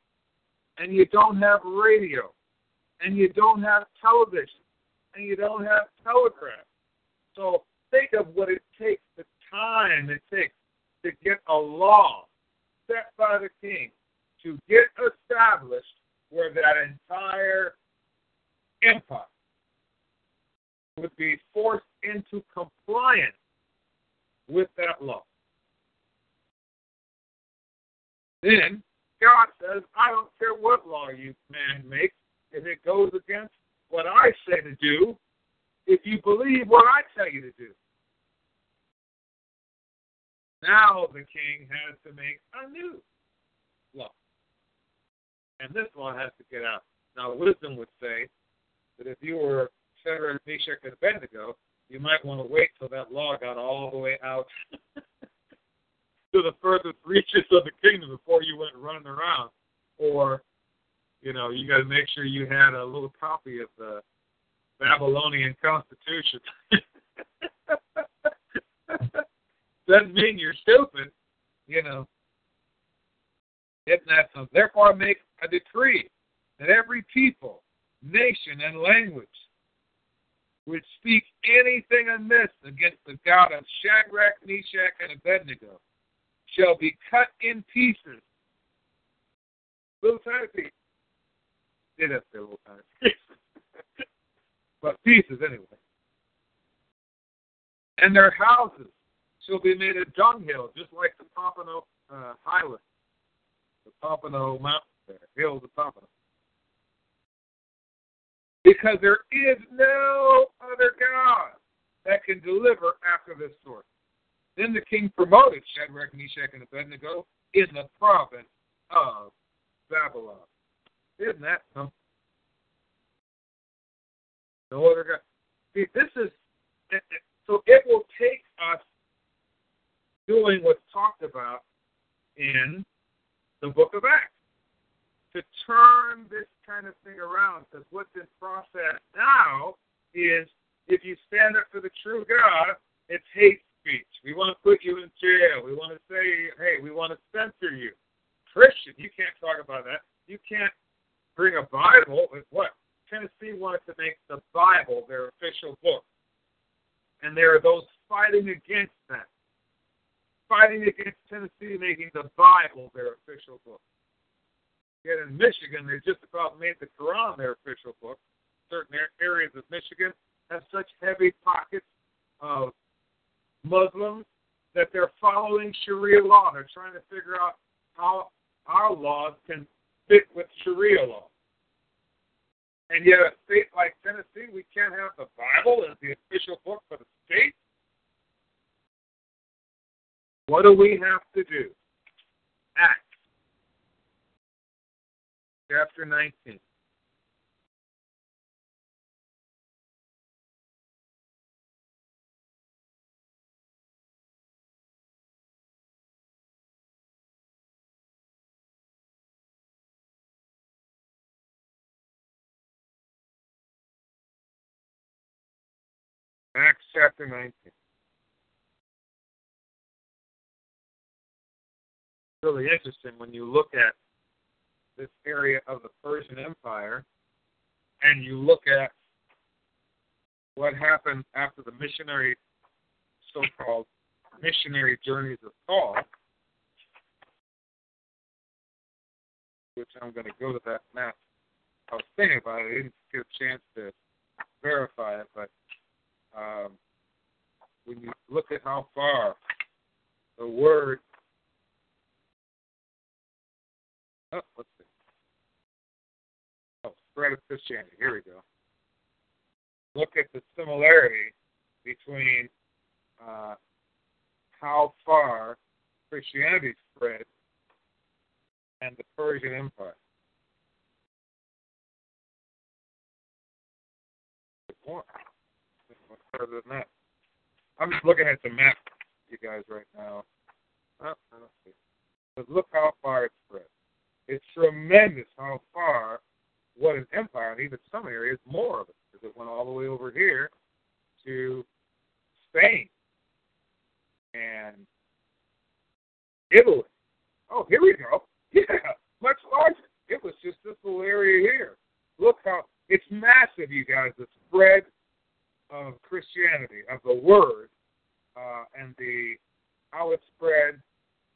and you don't have radio, and you don't have television, and you don't have telegraph. So think of what it takes, the time it takes to get a law set by the king to get established where that entire empire would be forced into compliance with that law. Then God says, I don't care what law you man makes, if it goes against what I say to do, if you believe what I tell you to do. Now the king has to make a new law. And this law has to get out. Now, wisdom would say that if you were Shadrach, Meshach, and Abednego, you might want to wait till that law got all the way out to the furthest reaches of the kingdom before you went running around. Or, you know, you got to make sure you had a little copy of the Babylonian Constitution. Doesn't mean you're stupid, you know. That something? Therefore, make a decree that every people, nation, and language which speak anything amiss against the God of Shadrach, Meshach, and Abednego shall be cut in pieces. Little tiny pieces. Did have to little tiny pieces. but pieces anyway. And their houses shall be made a dunghill, just like the Pompano uh, Highland, the Pompano Mountain there, because there is no other God that can deliver after this sort. Then the king promoted Shadrach, Meshach, and Abednego in the province of Babylon. Isn't that something? No other God. See, this is so it will take us doing what's talked about in the book of Acts to turn this kind of thing around. Because what's in process now is if you stand up for the true God, it's hate speech. We want to put you in jail. We want to say, hey, we want to censor you. Christian, you can't talk about that. You can't bring a Bible. What? Tennessee wanted to make the Bible their official book. And there are those fighting against that. Fighting against Tennessee making the Bible their official book. Yet in Michigan, they just about made the Quran their official book. Certain areas of Michigan have such heavy pockets of Muslims that they're following Sharia law. They're trying to figure out how our laws can fit with Sharia law. And yet, a state like Tennessee, we can't have the Bible as the official book for the state. What do we have to do? Acts, chapter 19. Acts chapter 19. Really interesting when you look at this area of the Persian Empire and you look at what happened after the missionary, so called missionary journeys of Paul, which I'm going to go to that map. I was thinking about it, I didn't get a chance to verify it, but um, when you look at how far the word oh, let's see. Spread of Christianity. Here we go. Look at the similarity between uh, how far Christianity spread and the Persian Empire. Further than that. I'm just looking at the map, you guys, right now. Oh, I don't see. But look how far it spread. It's tremendous how far what an empire, and even some areas more of it, because it went all the way over here to Spain and Italy. Oh, here we go. Yeah, much larger. It was just this little area here. Look how it's massive, you guys. The spread of Christianity, of the Word, uh, and the how it spread.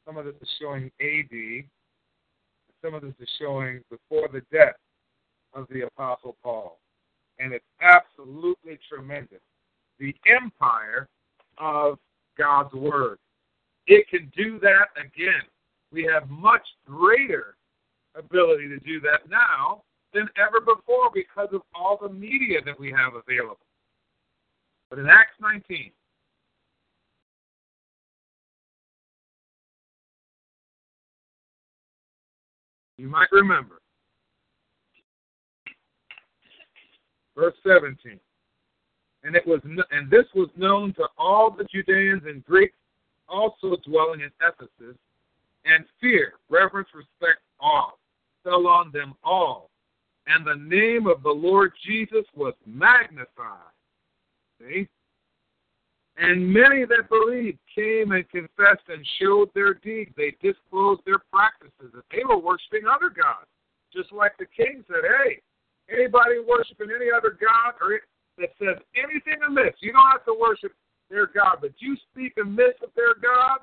Some of this is showing AD. Some of this is showing before the death of the Apostle Paul, and it's absolutely tremendous. The empire of God's Word. It can do that again. We have much greater ability to do that now than ever before because of all the media that we have available. But in Acts 19, you might remember, verse 17. And it was, and this was known to all the Judeans and Greeks also dwelling in Ephesus, and fear, reverence, respect, awe fell on them all, and the name of the Lord Jesus was magnified. See? And many that believed came and confessed and showed their deeds. They disclosed their practices, that they were worshiping other gods. Just like the king said, hey, anybody worshiping any other god or that says anything amiss, you don't have to worship their God, but you speak amiss of their God,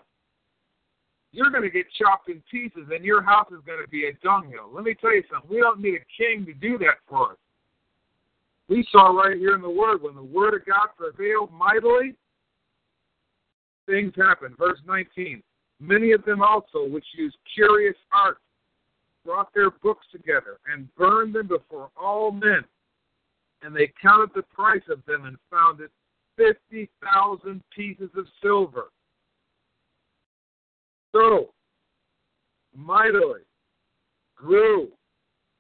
you're going to get chopped in pieces and your house is going to be a dunghill. Let me tell you something. We don't need a king to do that for us. We saw right here in the Word, when the Word of God prevailed mightily, things happened. Verse 19 Many of them also, which used curious arts, brought their books together and burned them before all men. And they counted the price of them and found it 50,000 pieces of silver. So, mightily grew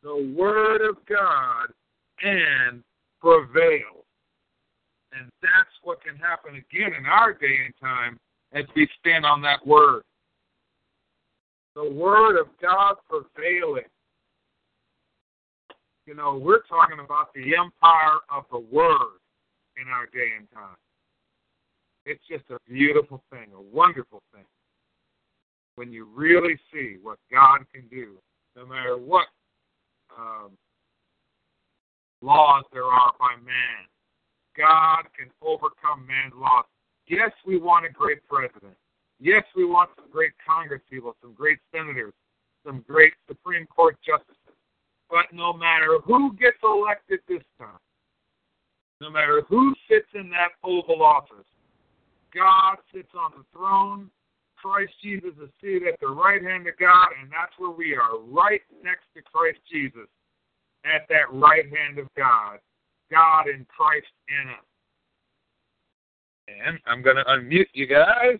the Word of God and prevailed. And that's what can happen again in our day and time as we stand on that Word. The Word of God prevailing. You know, we're talking about the empire of the Word in our day and time. It's just a beautiful thing, a wonderful thing when you really see what God can do, no matter what um, laws there are by man. God can overcome man's laws. Yes, we want a great president. Yes, we want some great Congress people, some great senators, some great Supreme Court justices. But no matter who gets elected this time, no matter who sits in that Oval Office, God sits on the throne Christ Jesus is seated at the right hand of God, and that's where we are, right next to Christ Jesus, at that right hand of God. God and Christ in us. And I'm going to unmute you guys.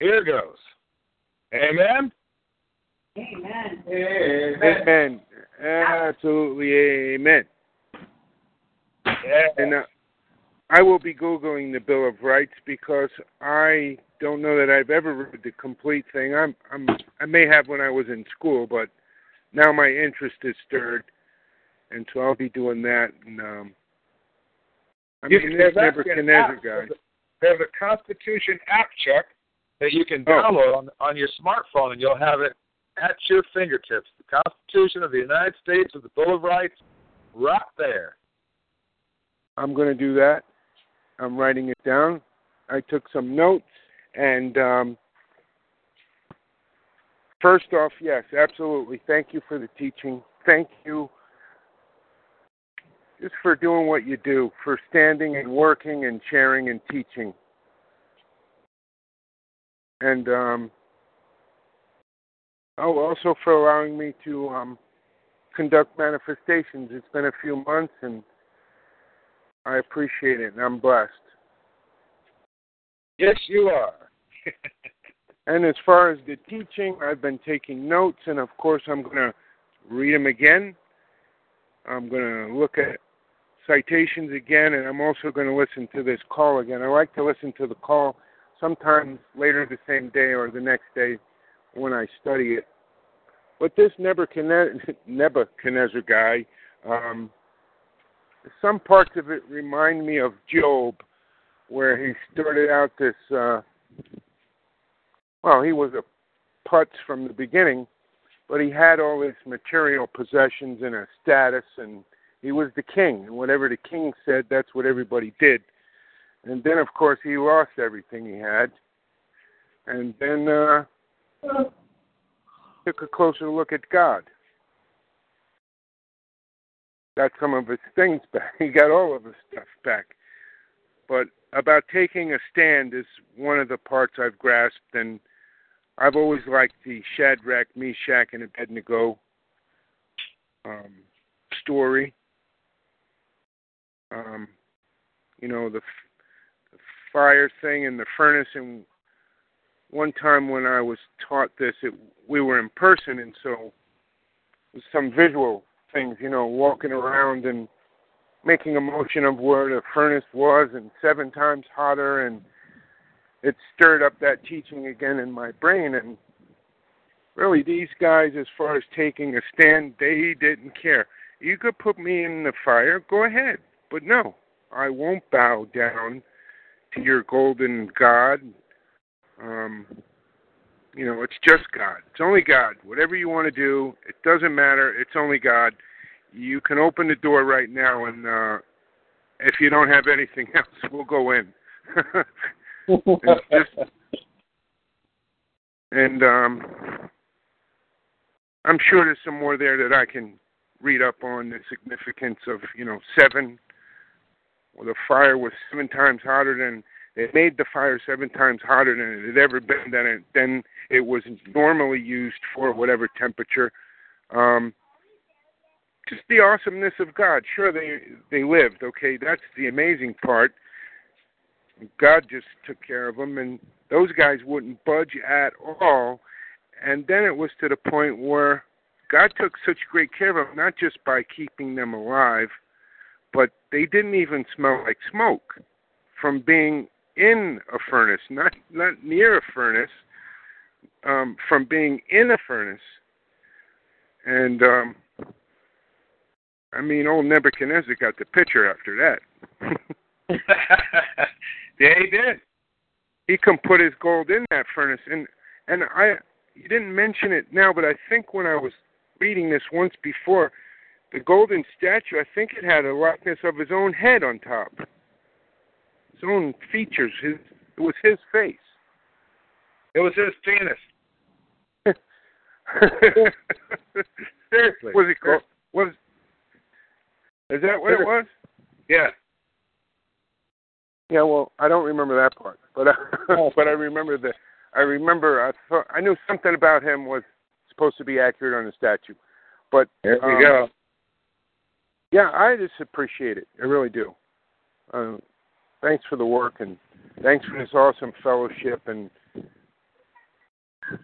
Here goes. Amen. Amen. Amen. Absolutely, amen. Yeah. And uh, I will be googling the Bill of Rights because I don't know that I've ever read the complete thing. I'm, I'm, I may have when I was in school, but now my interest is stirred, and so I'll be doing that. And um, I You mean, can- this there's actually an Nebuchadnezzar app. There's a- There's a Constitution app check that you can Oh. download on, on your smartphone, and you'll have it at your fingertips. The Constitution of the United States with the Bill of Rights right there. I'm going to do that. I'm writing it down. I took some notes, and um, first off, yes, absolutely. Thank you for the teaching. Thank you just for doing what you do, for standing and working and sharing and teaching. And um, oh, also for allowing me to um, conduct manifestations. It's been a few months, and I appreciate it, and I'm blessed. Yes, you are. And as far as the teaching, I've been taking notes, and of course, I'm going to read them again. I'm going to look at citations again, and I'm also going to listen to this call again. I like to listen to the call sometimes later the same day or the next day when I study it. But this Nebuchadnezzar, guy, um, some parts of it remind me of Job, where he started out this. Uh, well, he was a putz from the beginning, but he had all his material possessions and a status, and he was the king. And whatever the king said, that's what everybody did. And then, of course, he lost everything he had. And then uh, took a closer look at God. Got some of his things back. He got all of his stuff back. But about taking a stand is one of the parts I've grasped, and I've always liked the Shadrach, Meshach, and Abednego um, story. Um, you know the, fire thing and the furnace. And one time when I was taught this, it, we were in person, and so some visual things. You know, walking around and making a motion of where the furnace was, and seven times hotter, and it stirred up that teaching again in my brain. And really, these guys, as far as taking a stand, they didn't care. You could put me in the fire, go ahead. But no, I won't bow down to your golden God. Um, you know, it's just God. It's only God. Whatever you want to do, it doesn't matter. It's only God. You can open the door right now, and uh, if you don't have anything else, we'll go in. and um, I'm sure there's some more there that I can read up on the significance of you know seven. The fire was seven times hotter than it made the fire seven times hotter than it had ever been. Than it than it was normally used for whatever temperature. Um, just the awesomeness of God. Sure, they they lived. Okay, that's the amazing part. God just took care of them, and those guys wouldn't budge at all. And then it was to the point where God took such great care of them, not just by keeping them alive, but they didn't even smell like smoke from being in a furnace, not not near a furnace, um, from being in a furnace. And um, I mean, old Nebuchadnezzar got the picture after that. yeah, he did. He can put his gold in that furnace, and and I you didn't mention it now, but I think when I was reading this once before, the golden statue, I think it had a likeness of his own head on top, his own features. His it was his face. It was his penis. Seriously. was it called? Was is that what it was? Yeah. Yeah, well, I don't remember that part, but I, but I remember the I remember I thought I knew something about him was supposed to be accurate on the statue, but there we um, go. Yeah, I just appreciate it. I really do. Uh, thanks for the work and thanks for this awesome fellowship and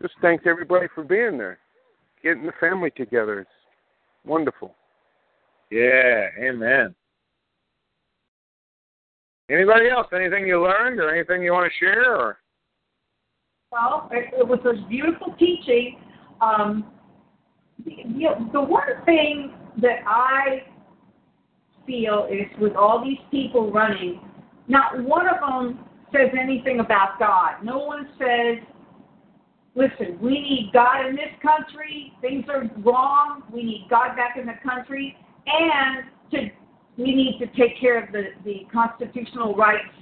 just thanks everybody for being there, getting the family together. It's wonderful. Yeah, amen. Anybody else? Anything you learned or anything you want to share? Or Well, it, it was a beautiful teaching. Um, you know, the one thing that I feel is with all these people running, not one of them says anything about God. No one says, listen, we need God in this country. Things are wrong. We need God back in the country. And to, we need to take care of the, the constitutional rights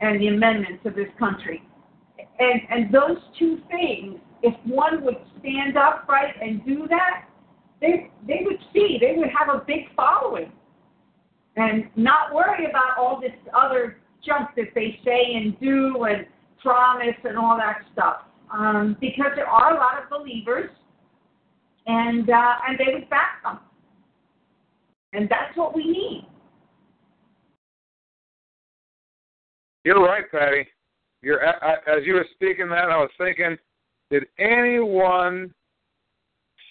and the amendments of this country. And, and those two things, if one would stand up right and do that, they, they would see, they would have a big following and not worry about all this other junk that they say and do and promise and all that stuff. Um, because there are a lot of believers, and uh, and they would back them, and that's what we need. You're right, Patty. You're I, as you were speaking that, I was thinking, did anyone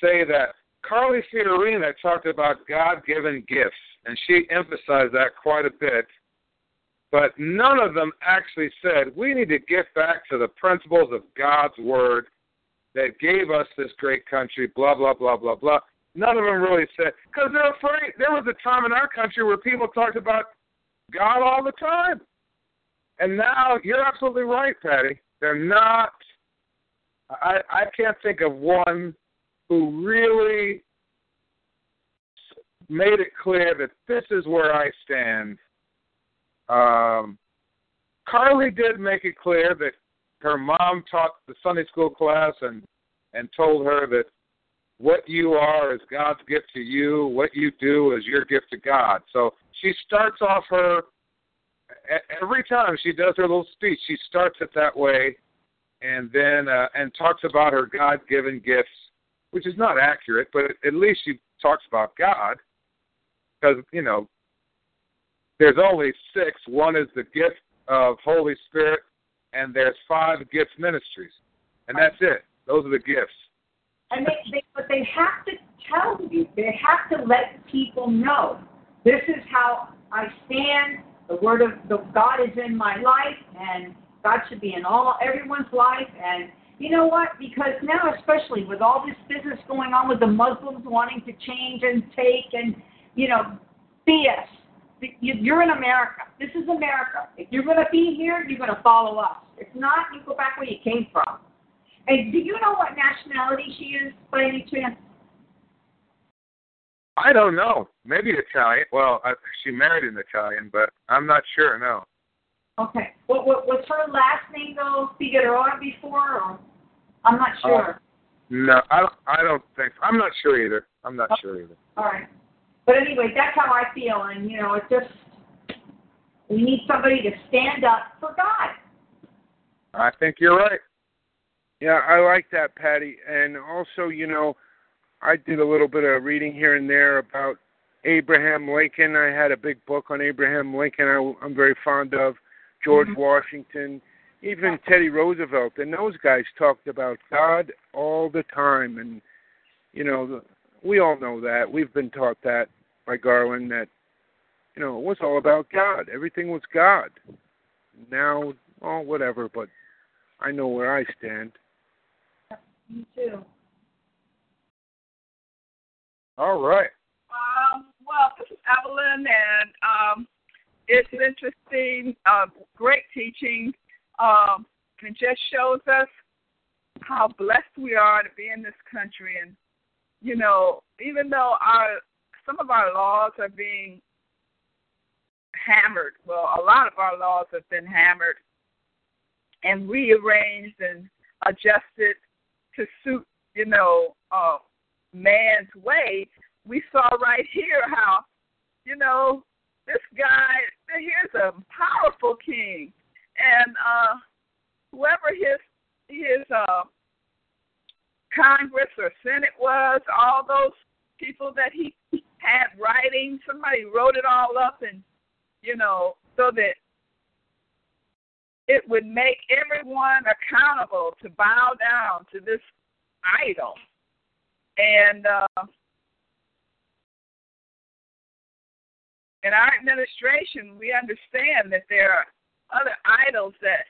say that? Carly Fiorina talked about God-given gifts, and she emphasized that quite a bit. But none of them actually said we need to get back to the principles of God's word that gave us this great country. Blah blah blah blah blah. None of them really said because they're afraid. There was a time in our country where people talked about God all the time. And now you're absolutely right, Patty. They're not. I I can't think of one who really made it clear that this is where I stand. Um, Carly did make it clear that her mom taught the Sunday school class and and told her that what you are is God's gift to you. What you do is your gift to God. So she starts off her every time she does her little speech. She starts it that way, and then uh, and talks about her God-given gifts, which is not accurate, but at least she talks about God, because you know there's only six. One is the gift of Holy Spirit, and there's five gifts ministries, and that's it. Those are the gifts. And they, they, but they have to tell you. They have to let people know. This is how I stand. The word of the God is in my life, and God should be in all everyone's life. And you know what? Because now, especially with all this business going on with the Muslims wanting to change and take and you know BS. You're in America. This is America. If you're going to be here, you're going to follow us. If not, you go back where you came from. And do you know what nationality she is by any chance? I don't know. Maybe Italian. Well, I, she married an Italian, but I'm not sure. No. Okay. What, what was her last name though? Figueroa before, or I'm not sure. Uh, no, I don't. I don't think. So. I'm not sure either. I'm not okay. sure either. All right. But anyway, that's how I feel, and you know, it's just we need somebody to stand up for God. I think you're right. Yeah, I like that, Patty. And also, you know, I did a little bit of reading here and there about Abraham Lincoln. I had a big book on Abraham Lincoln. I, I'm very fond of George mm-hmm. Washington, even Teddy Roosevelt, and those guys talked about God all the time. And you know, we all know that. We've been taught that by Garland that you know it was all about God. Everything was God. Now, oh, whatever. But I know where I stand. Me too. All right. Um, well, this is Evelyn, and um, it's interesting, uh, great teaching. Um, it just shows us how blessed we are to be in this country. And, you know, even though our some of our laws are being hammered, well, a lot of our laws have been hammered and rearranged and adjusted to suit, you know, uh, man's way, we saw right here how, you know, this guy, here's a powerful king, and uh, whoever his his uh, Congress or Senate was, all those people that he had writing, somebody wrote it all up, and you know, so that it would make everyone accountable to bow down to this idol. And uh, in our administration, we understand that there are other idols that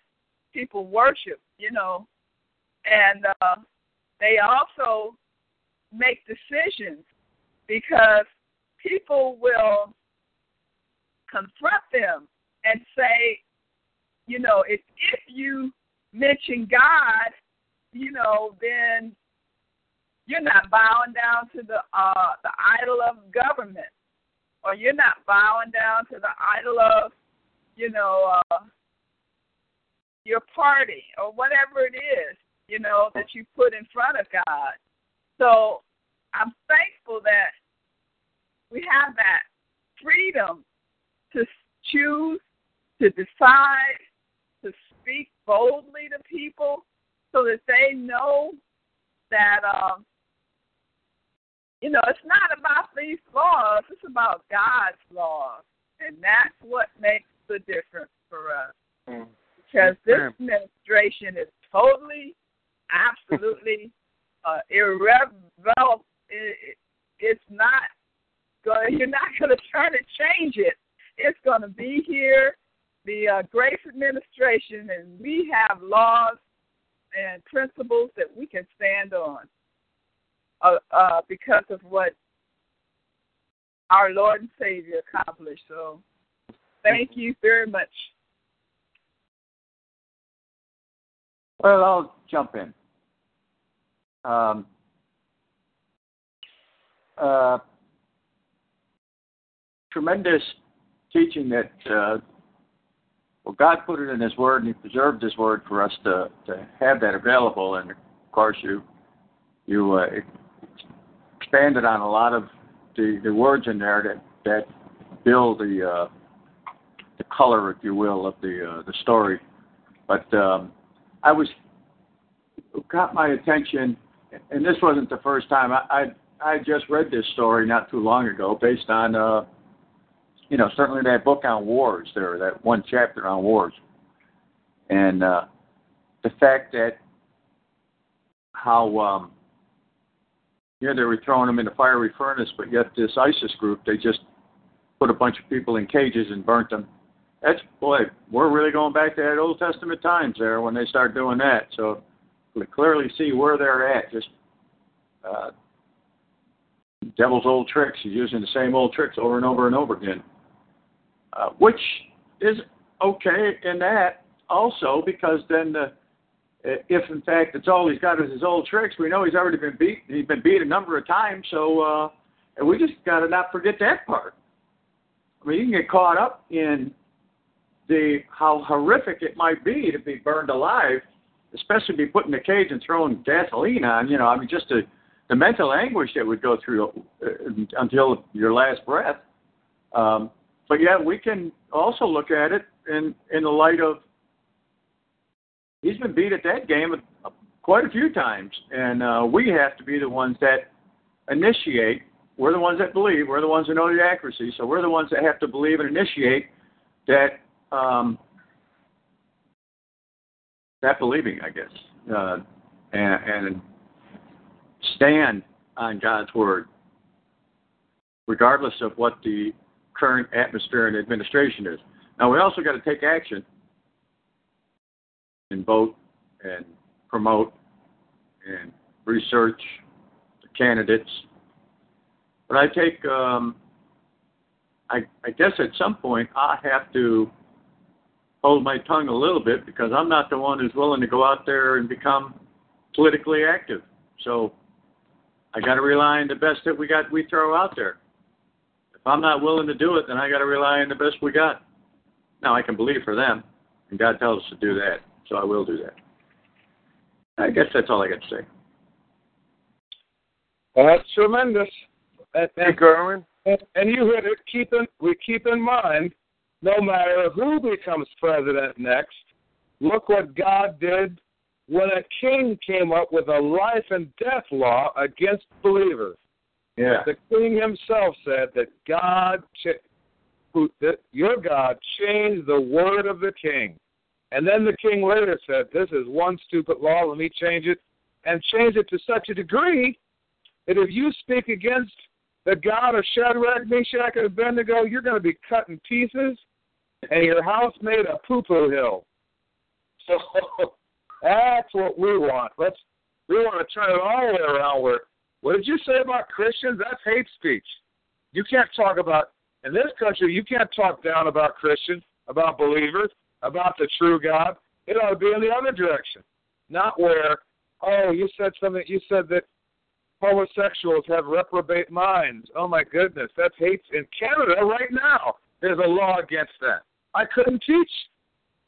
people worship, you know, and uh, they also make decisions because people will confront them and say, you know, if if you mention God, you know, then you're not bowing down to the uh the idol of government or you're not bowing down to the idol of, you know, uh your party or whatever it is, you know, that you put in front of God. So I'm thankful that we have that freedom to choose, to decide, to speak boldly to people so that they know that um you know, it's not about these laws, it's about God's laws. And that's what makes the difference for us. Mm. Because this Ma'am. administration is totally, absolutely uh, irrelevant. It, it's not going. You're not going to try to change it. It's going to be here. The uh, Grace Administration, and we have laws and principles that we can stand on uh, uh, because of what our Lord and Savior accomplished. So, thank you very much. Well, I'll jump in. Um, uh, tremendous teaching that uh, well, God put it in His Word, and He preserved His Word for us to to have that available. And of course, you you uh, expanded on a lot of the, the words in there that that build the uh, color, if you will, of the uh, the story. But um, I was got my attention, and this wasn't the first time. I I, I just read this story not too long ago, based on uh, you know certainly that book on wars there, that one chapter on wars, and uh, the fact that how um, yeah they were throwing them in the fiery furnace, but yet this ISIS group they just put a bunch of people in cages and burnt them. That's boy, we're really going back to that Old Testament times there when they start doing that. So we clearly see where they're at. Just uh, devil's old tricks. He's using the same old tricks over and over and over again, uh, which is okay in that also because then the if in fact it's all he's got is his old tricks, we know he's already been beat. He's been beat a number of times, so uh, and we just got to not forget that part. I mean, you can get caught up in the how horrific it might be to be burned alive, especially be put in a cage and thrown gasoline on. You know, I mean, just the the mental anguish that would go through uh, until your last breath. Um, but yeah, we can also look at it in in the light of he's been beat at that game quite a few times, and uh, we have to be the ones that initiate. We're the ones that believe. We're the ones that know the accuracy. So we're the ones that have to believe and initiate that um, that believing, I guess, uh, and, and stand on God's word, regardless of what the current atmosphere and administration is. Now, we also got to take action and vote and promote and research the candidates. But I take, um, I, I guess at some point I have to hold my tongue a little bit because I'm not the one who's willing to go out there and become politically active. So I got to rely on the best that we got we throw out there. If I'm not willing to do it, then I got to rely on the best we got. Now I can believe for them, and God tells us to do that, so I will do that. I guess that's all I got to say. That's tremendous. That, Hey, Garwin. And, and you hit it. Keep in, we keep in mind, no matter who becomes president next, look what God did when a king came up with a life and death law against believers. Yeah. The king himself said that God, ch- who, that your God, changed the word of the king. And then the king later said, This is one stupid law, let me change it. And change it to such a degree that if you speak against the God of Shadrach, Meshach, and Abednego, you're going to be cut in pieces and your house made a poo poo hill. So that's what we want. Let's we want to turn it all the way around where what did you say about Christians? That's hate speech. You can't talk about in this country you can't talk down about Christians, about believers, about the true God. It ought to be in the other direction. Not where, oh, you said something you said that homosexuals have reprobate minds. Oh my goodness, that's hate in Canada right now. There's a law against that. I couldn't teach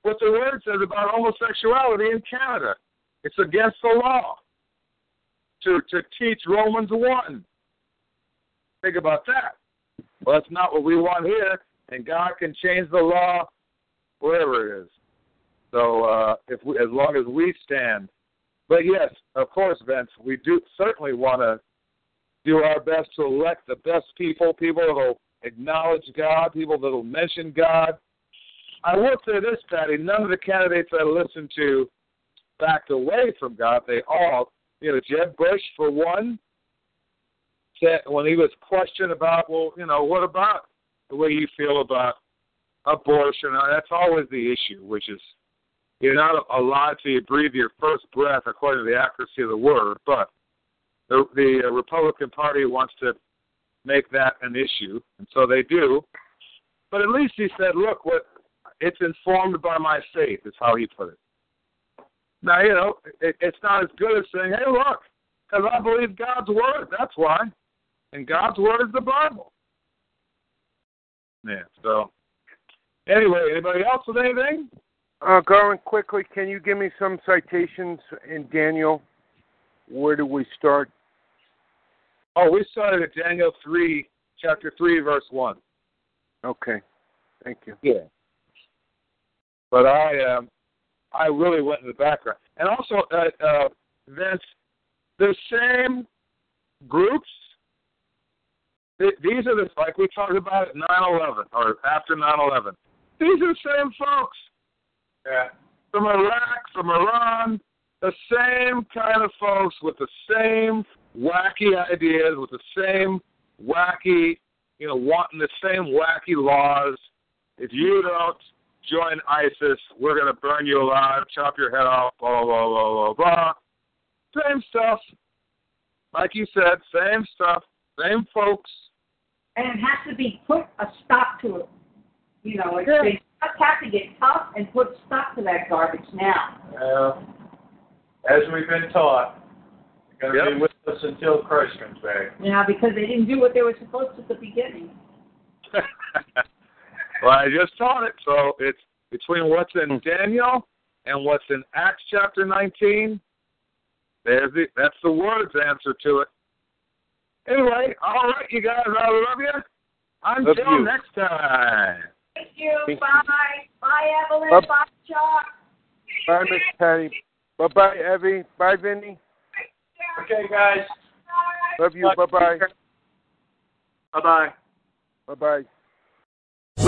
what the word says about homosexuality in Canada. It's against the law to to teach Romans one. Think about that. Well, that's not what we want here, and God can change the law wherever it is. So uh, if we, as long as we stand, but yes, of course, Vince, we do certainly want to do our best to elect the best people, people that will acknowledge God, people that will mention God. I will say this, Patty, none of the candidates that I listened to backed away from God. They all, you know, Jeb Bush, for one, said when he was questioned about, well, you know, what about the way you feel about abortion? Uh, that's always the issue, which is you're not allowed to breathe your first breath according to the accuracy of the word, but the, the uh, Republican Party wants to make that an issue, and so they do. But at least he said, look, what it's informed by my faith, is how he put it. Now, you know, it, it's not as good as saying, hey, look, because I believe God's word. That's why. And God's word is the Bible. Yeah, so anyway, anybody else with anything? Uh, quickly, can you give me some citations in Daniel? Where do we start? Oh, we started at Daniel 3, chapter 3, verse 1. Okay. Thank you. Yeah. But I um, I really went in the background. And also, uh, uh, Vince, the same groups, th- these are the, like we talked about at 9 11 or after 9 11. These are the same folks. Yeah. From Iraq, from Iran, the same kind of folks with the same wacky ideas, with the same wacky, you know, wanting the same wacky laws. If you don't join ISIS, we're going to burn you alive, chop your head off, blah, blah, blah, blah, blah. Same stuff. Like you said, same stuff, same folks. And it has to be put a stop to it. You know, it's, Yeah. they just have to get tough and put stop to that garbage now. Well, as we've been taught, you're going to Yep. be with us until Christ comes back. You know, because they didn't do what they were supposed to at the beginning. well, I just taught it. So it's between what's in hmm. Daniel and what's in Acts chapter 19. There's the, that's the word's answer to it. Anyway, all right, you guys, I love you. Love Until you. next time. Thank you. Thank you. Bye. Bye, Evelyn. Bye. Bye, Chuck. Bye, Miss Patty. Bye bye, Evie. Bye, Vinny. Okay, guys. Love you. Bye bye. Bye-bye. Bye bye.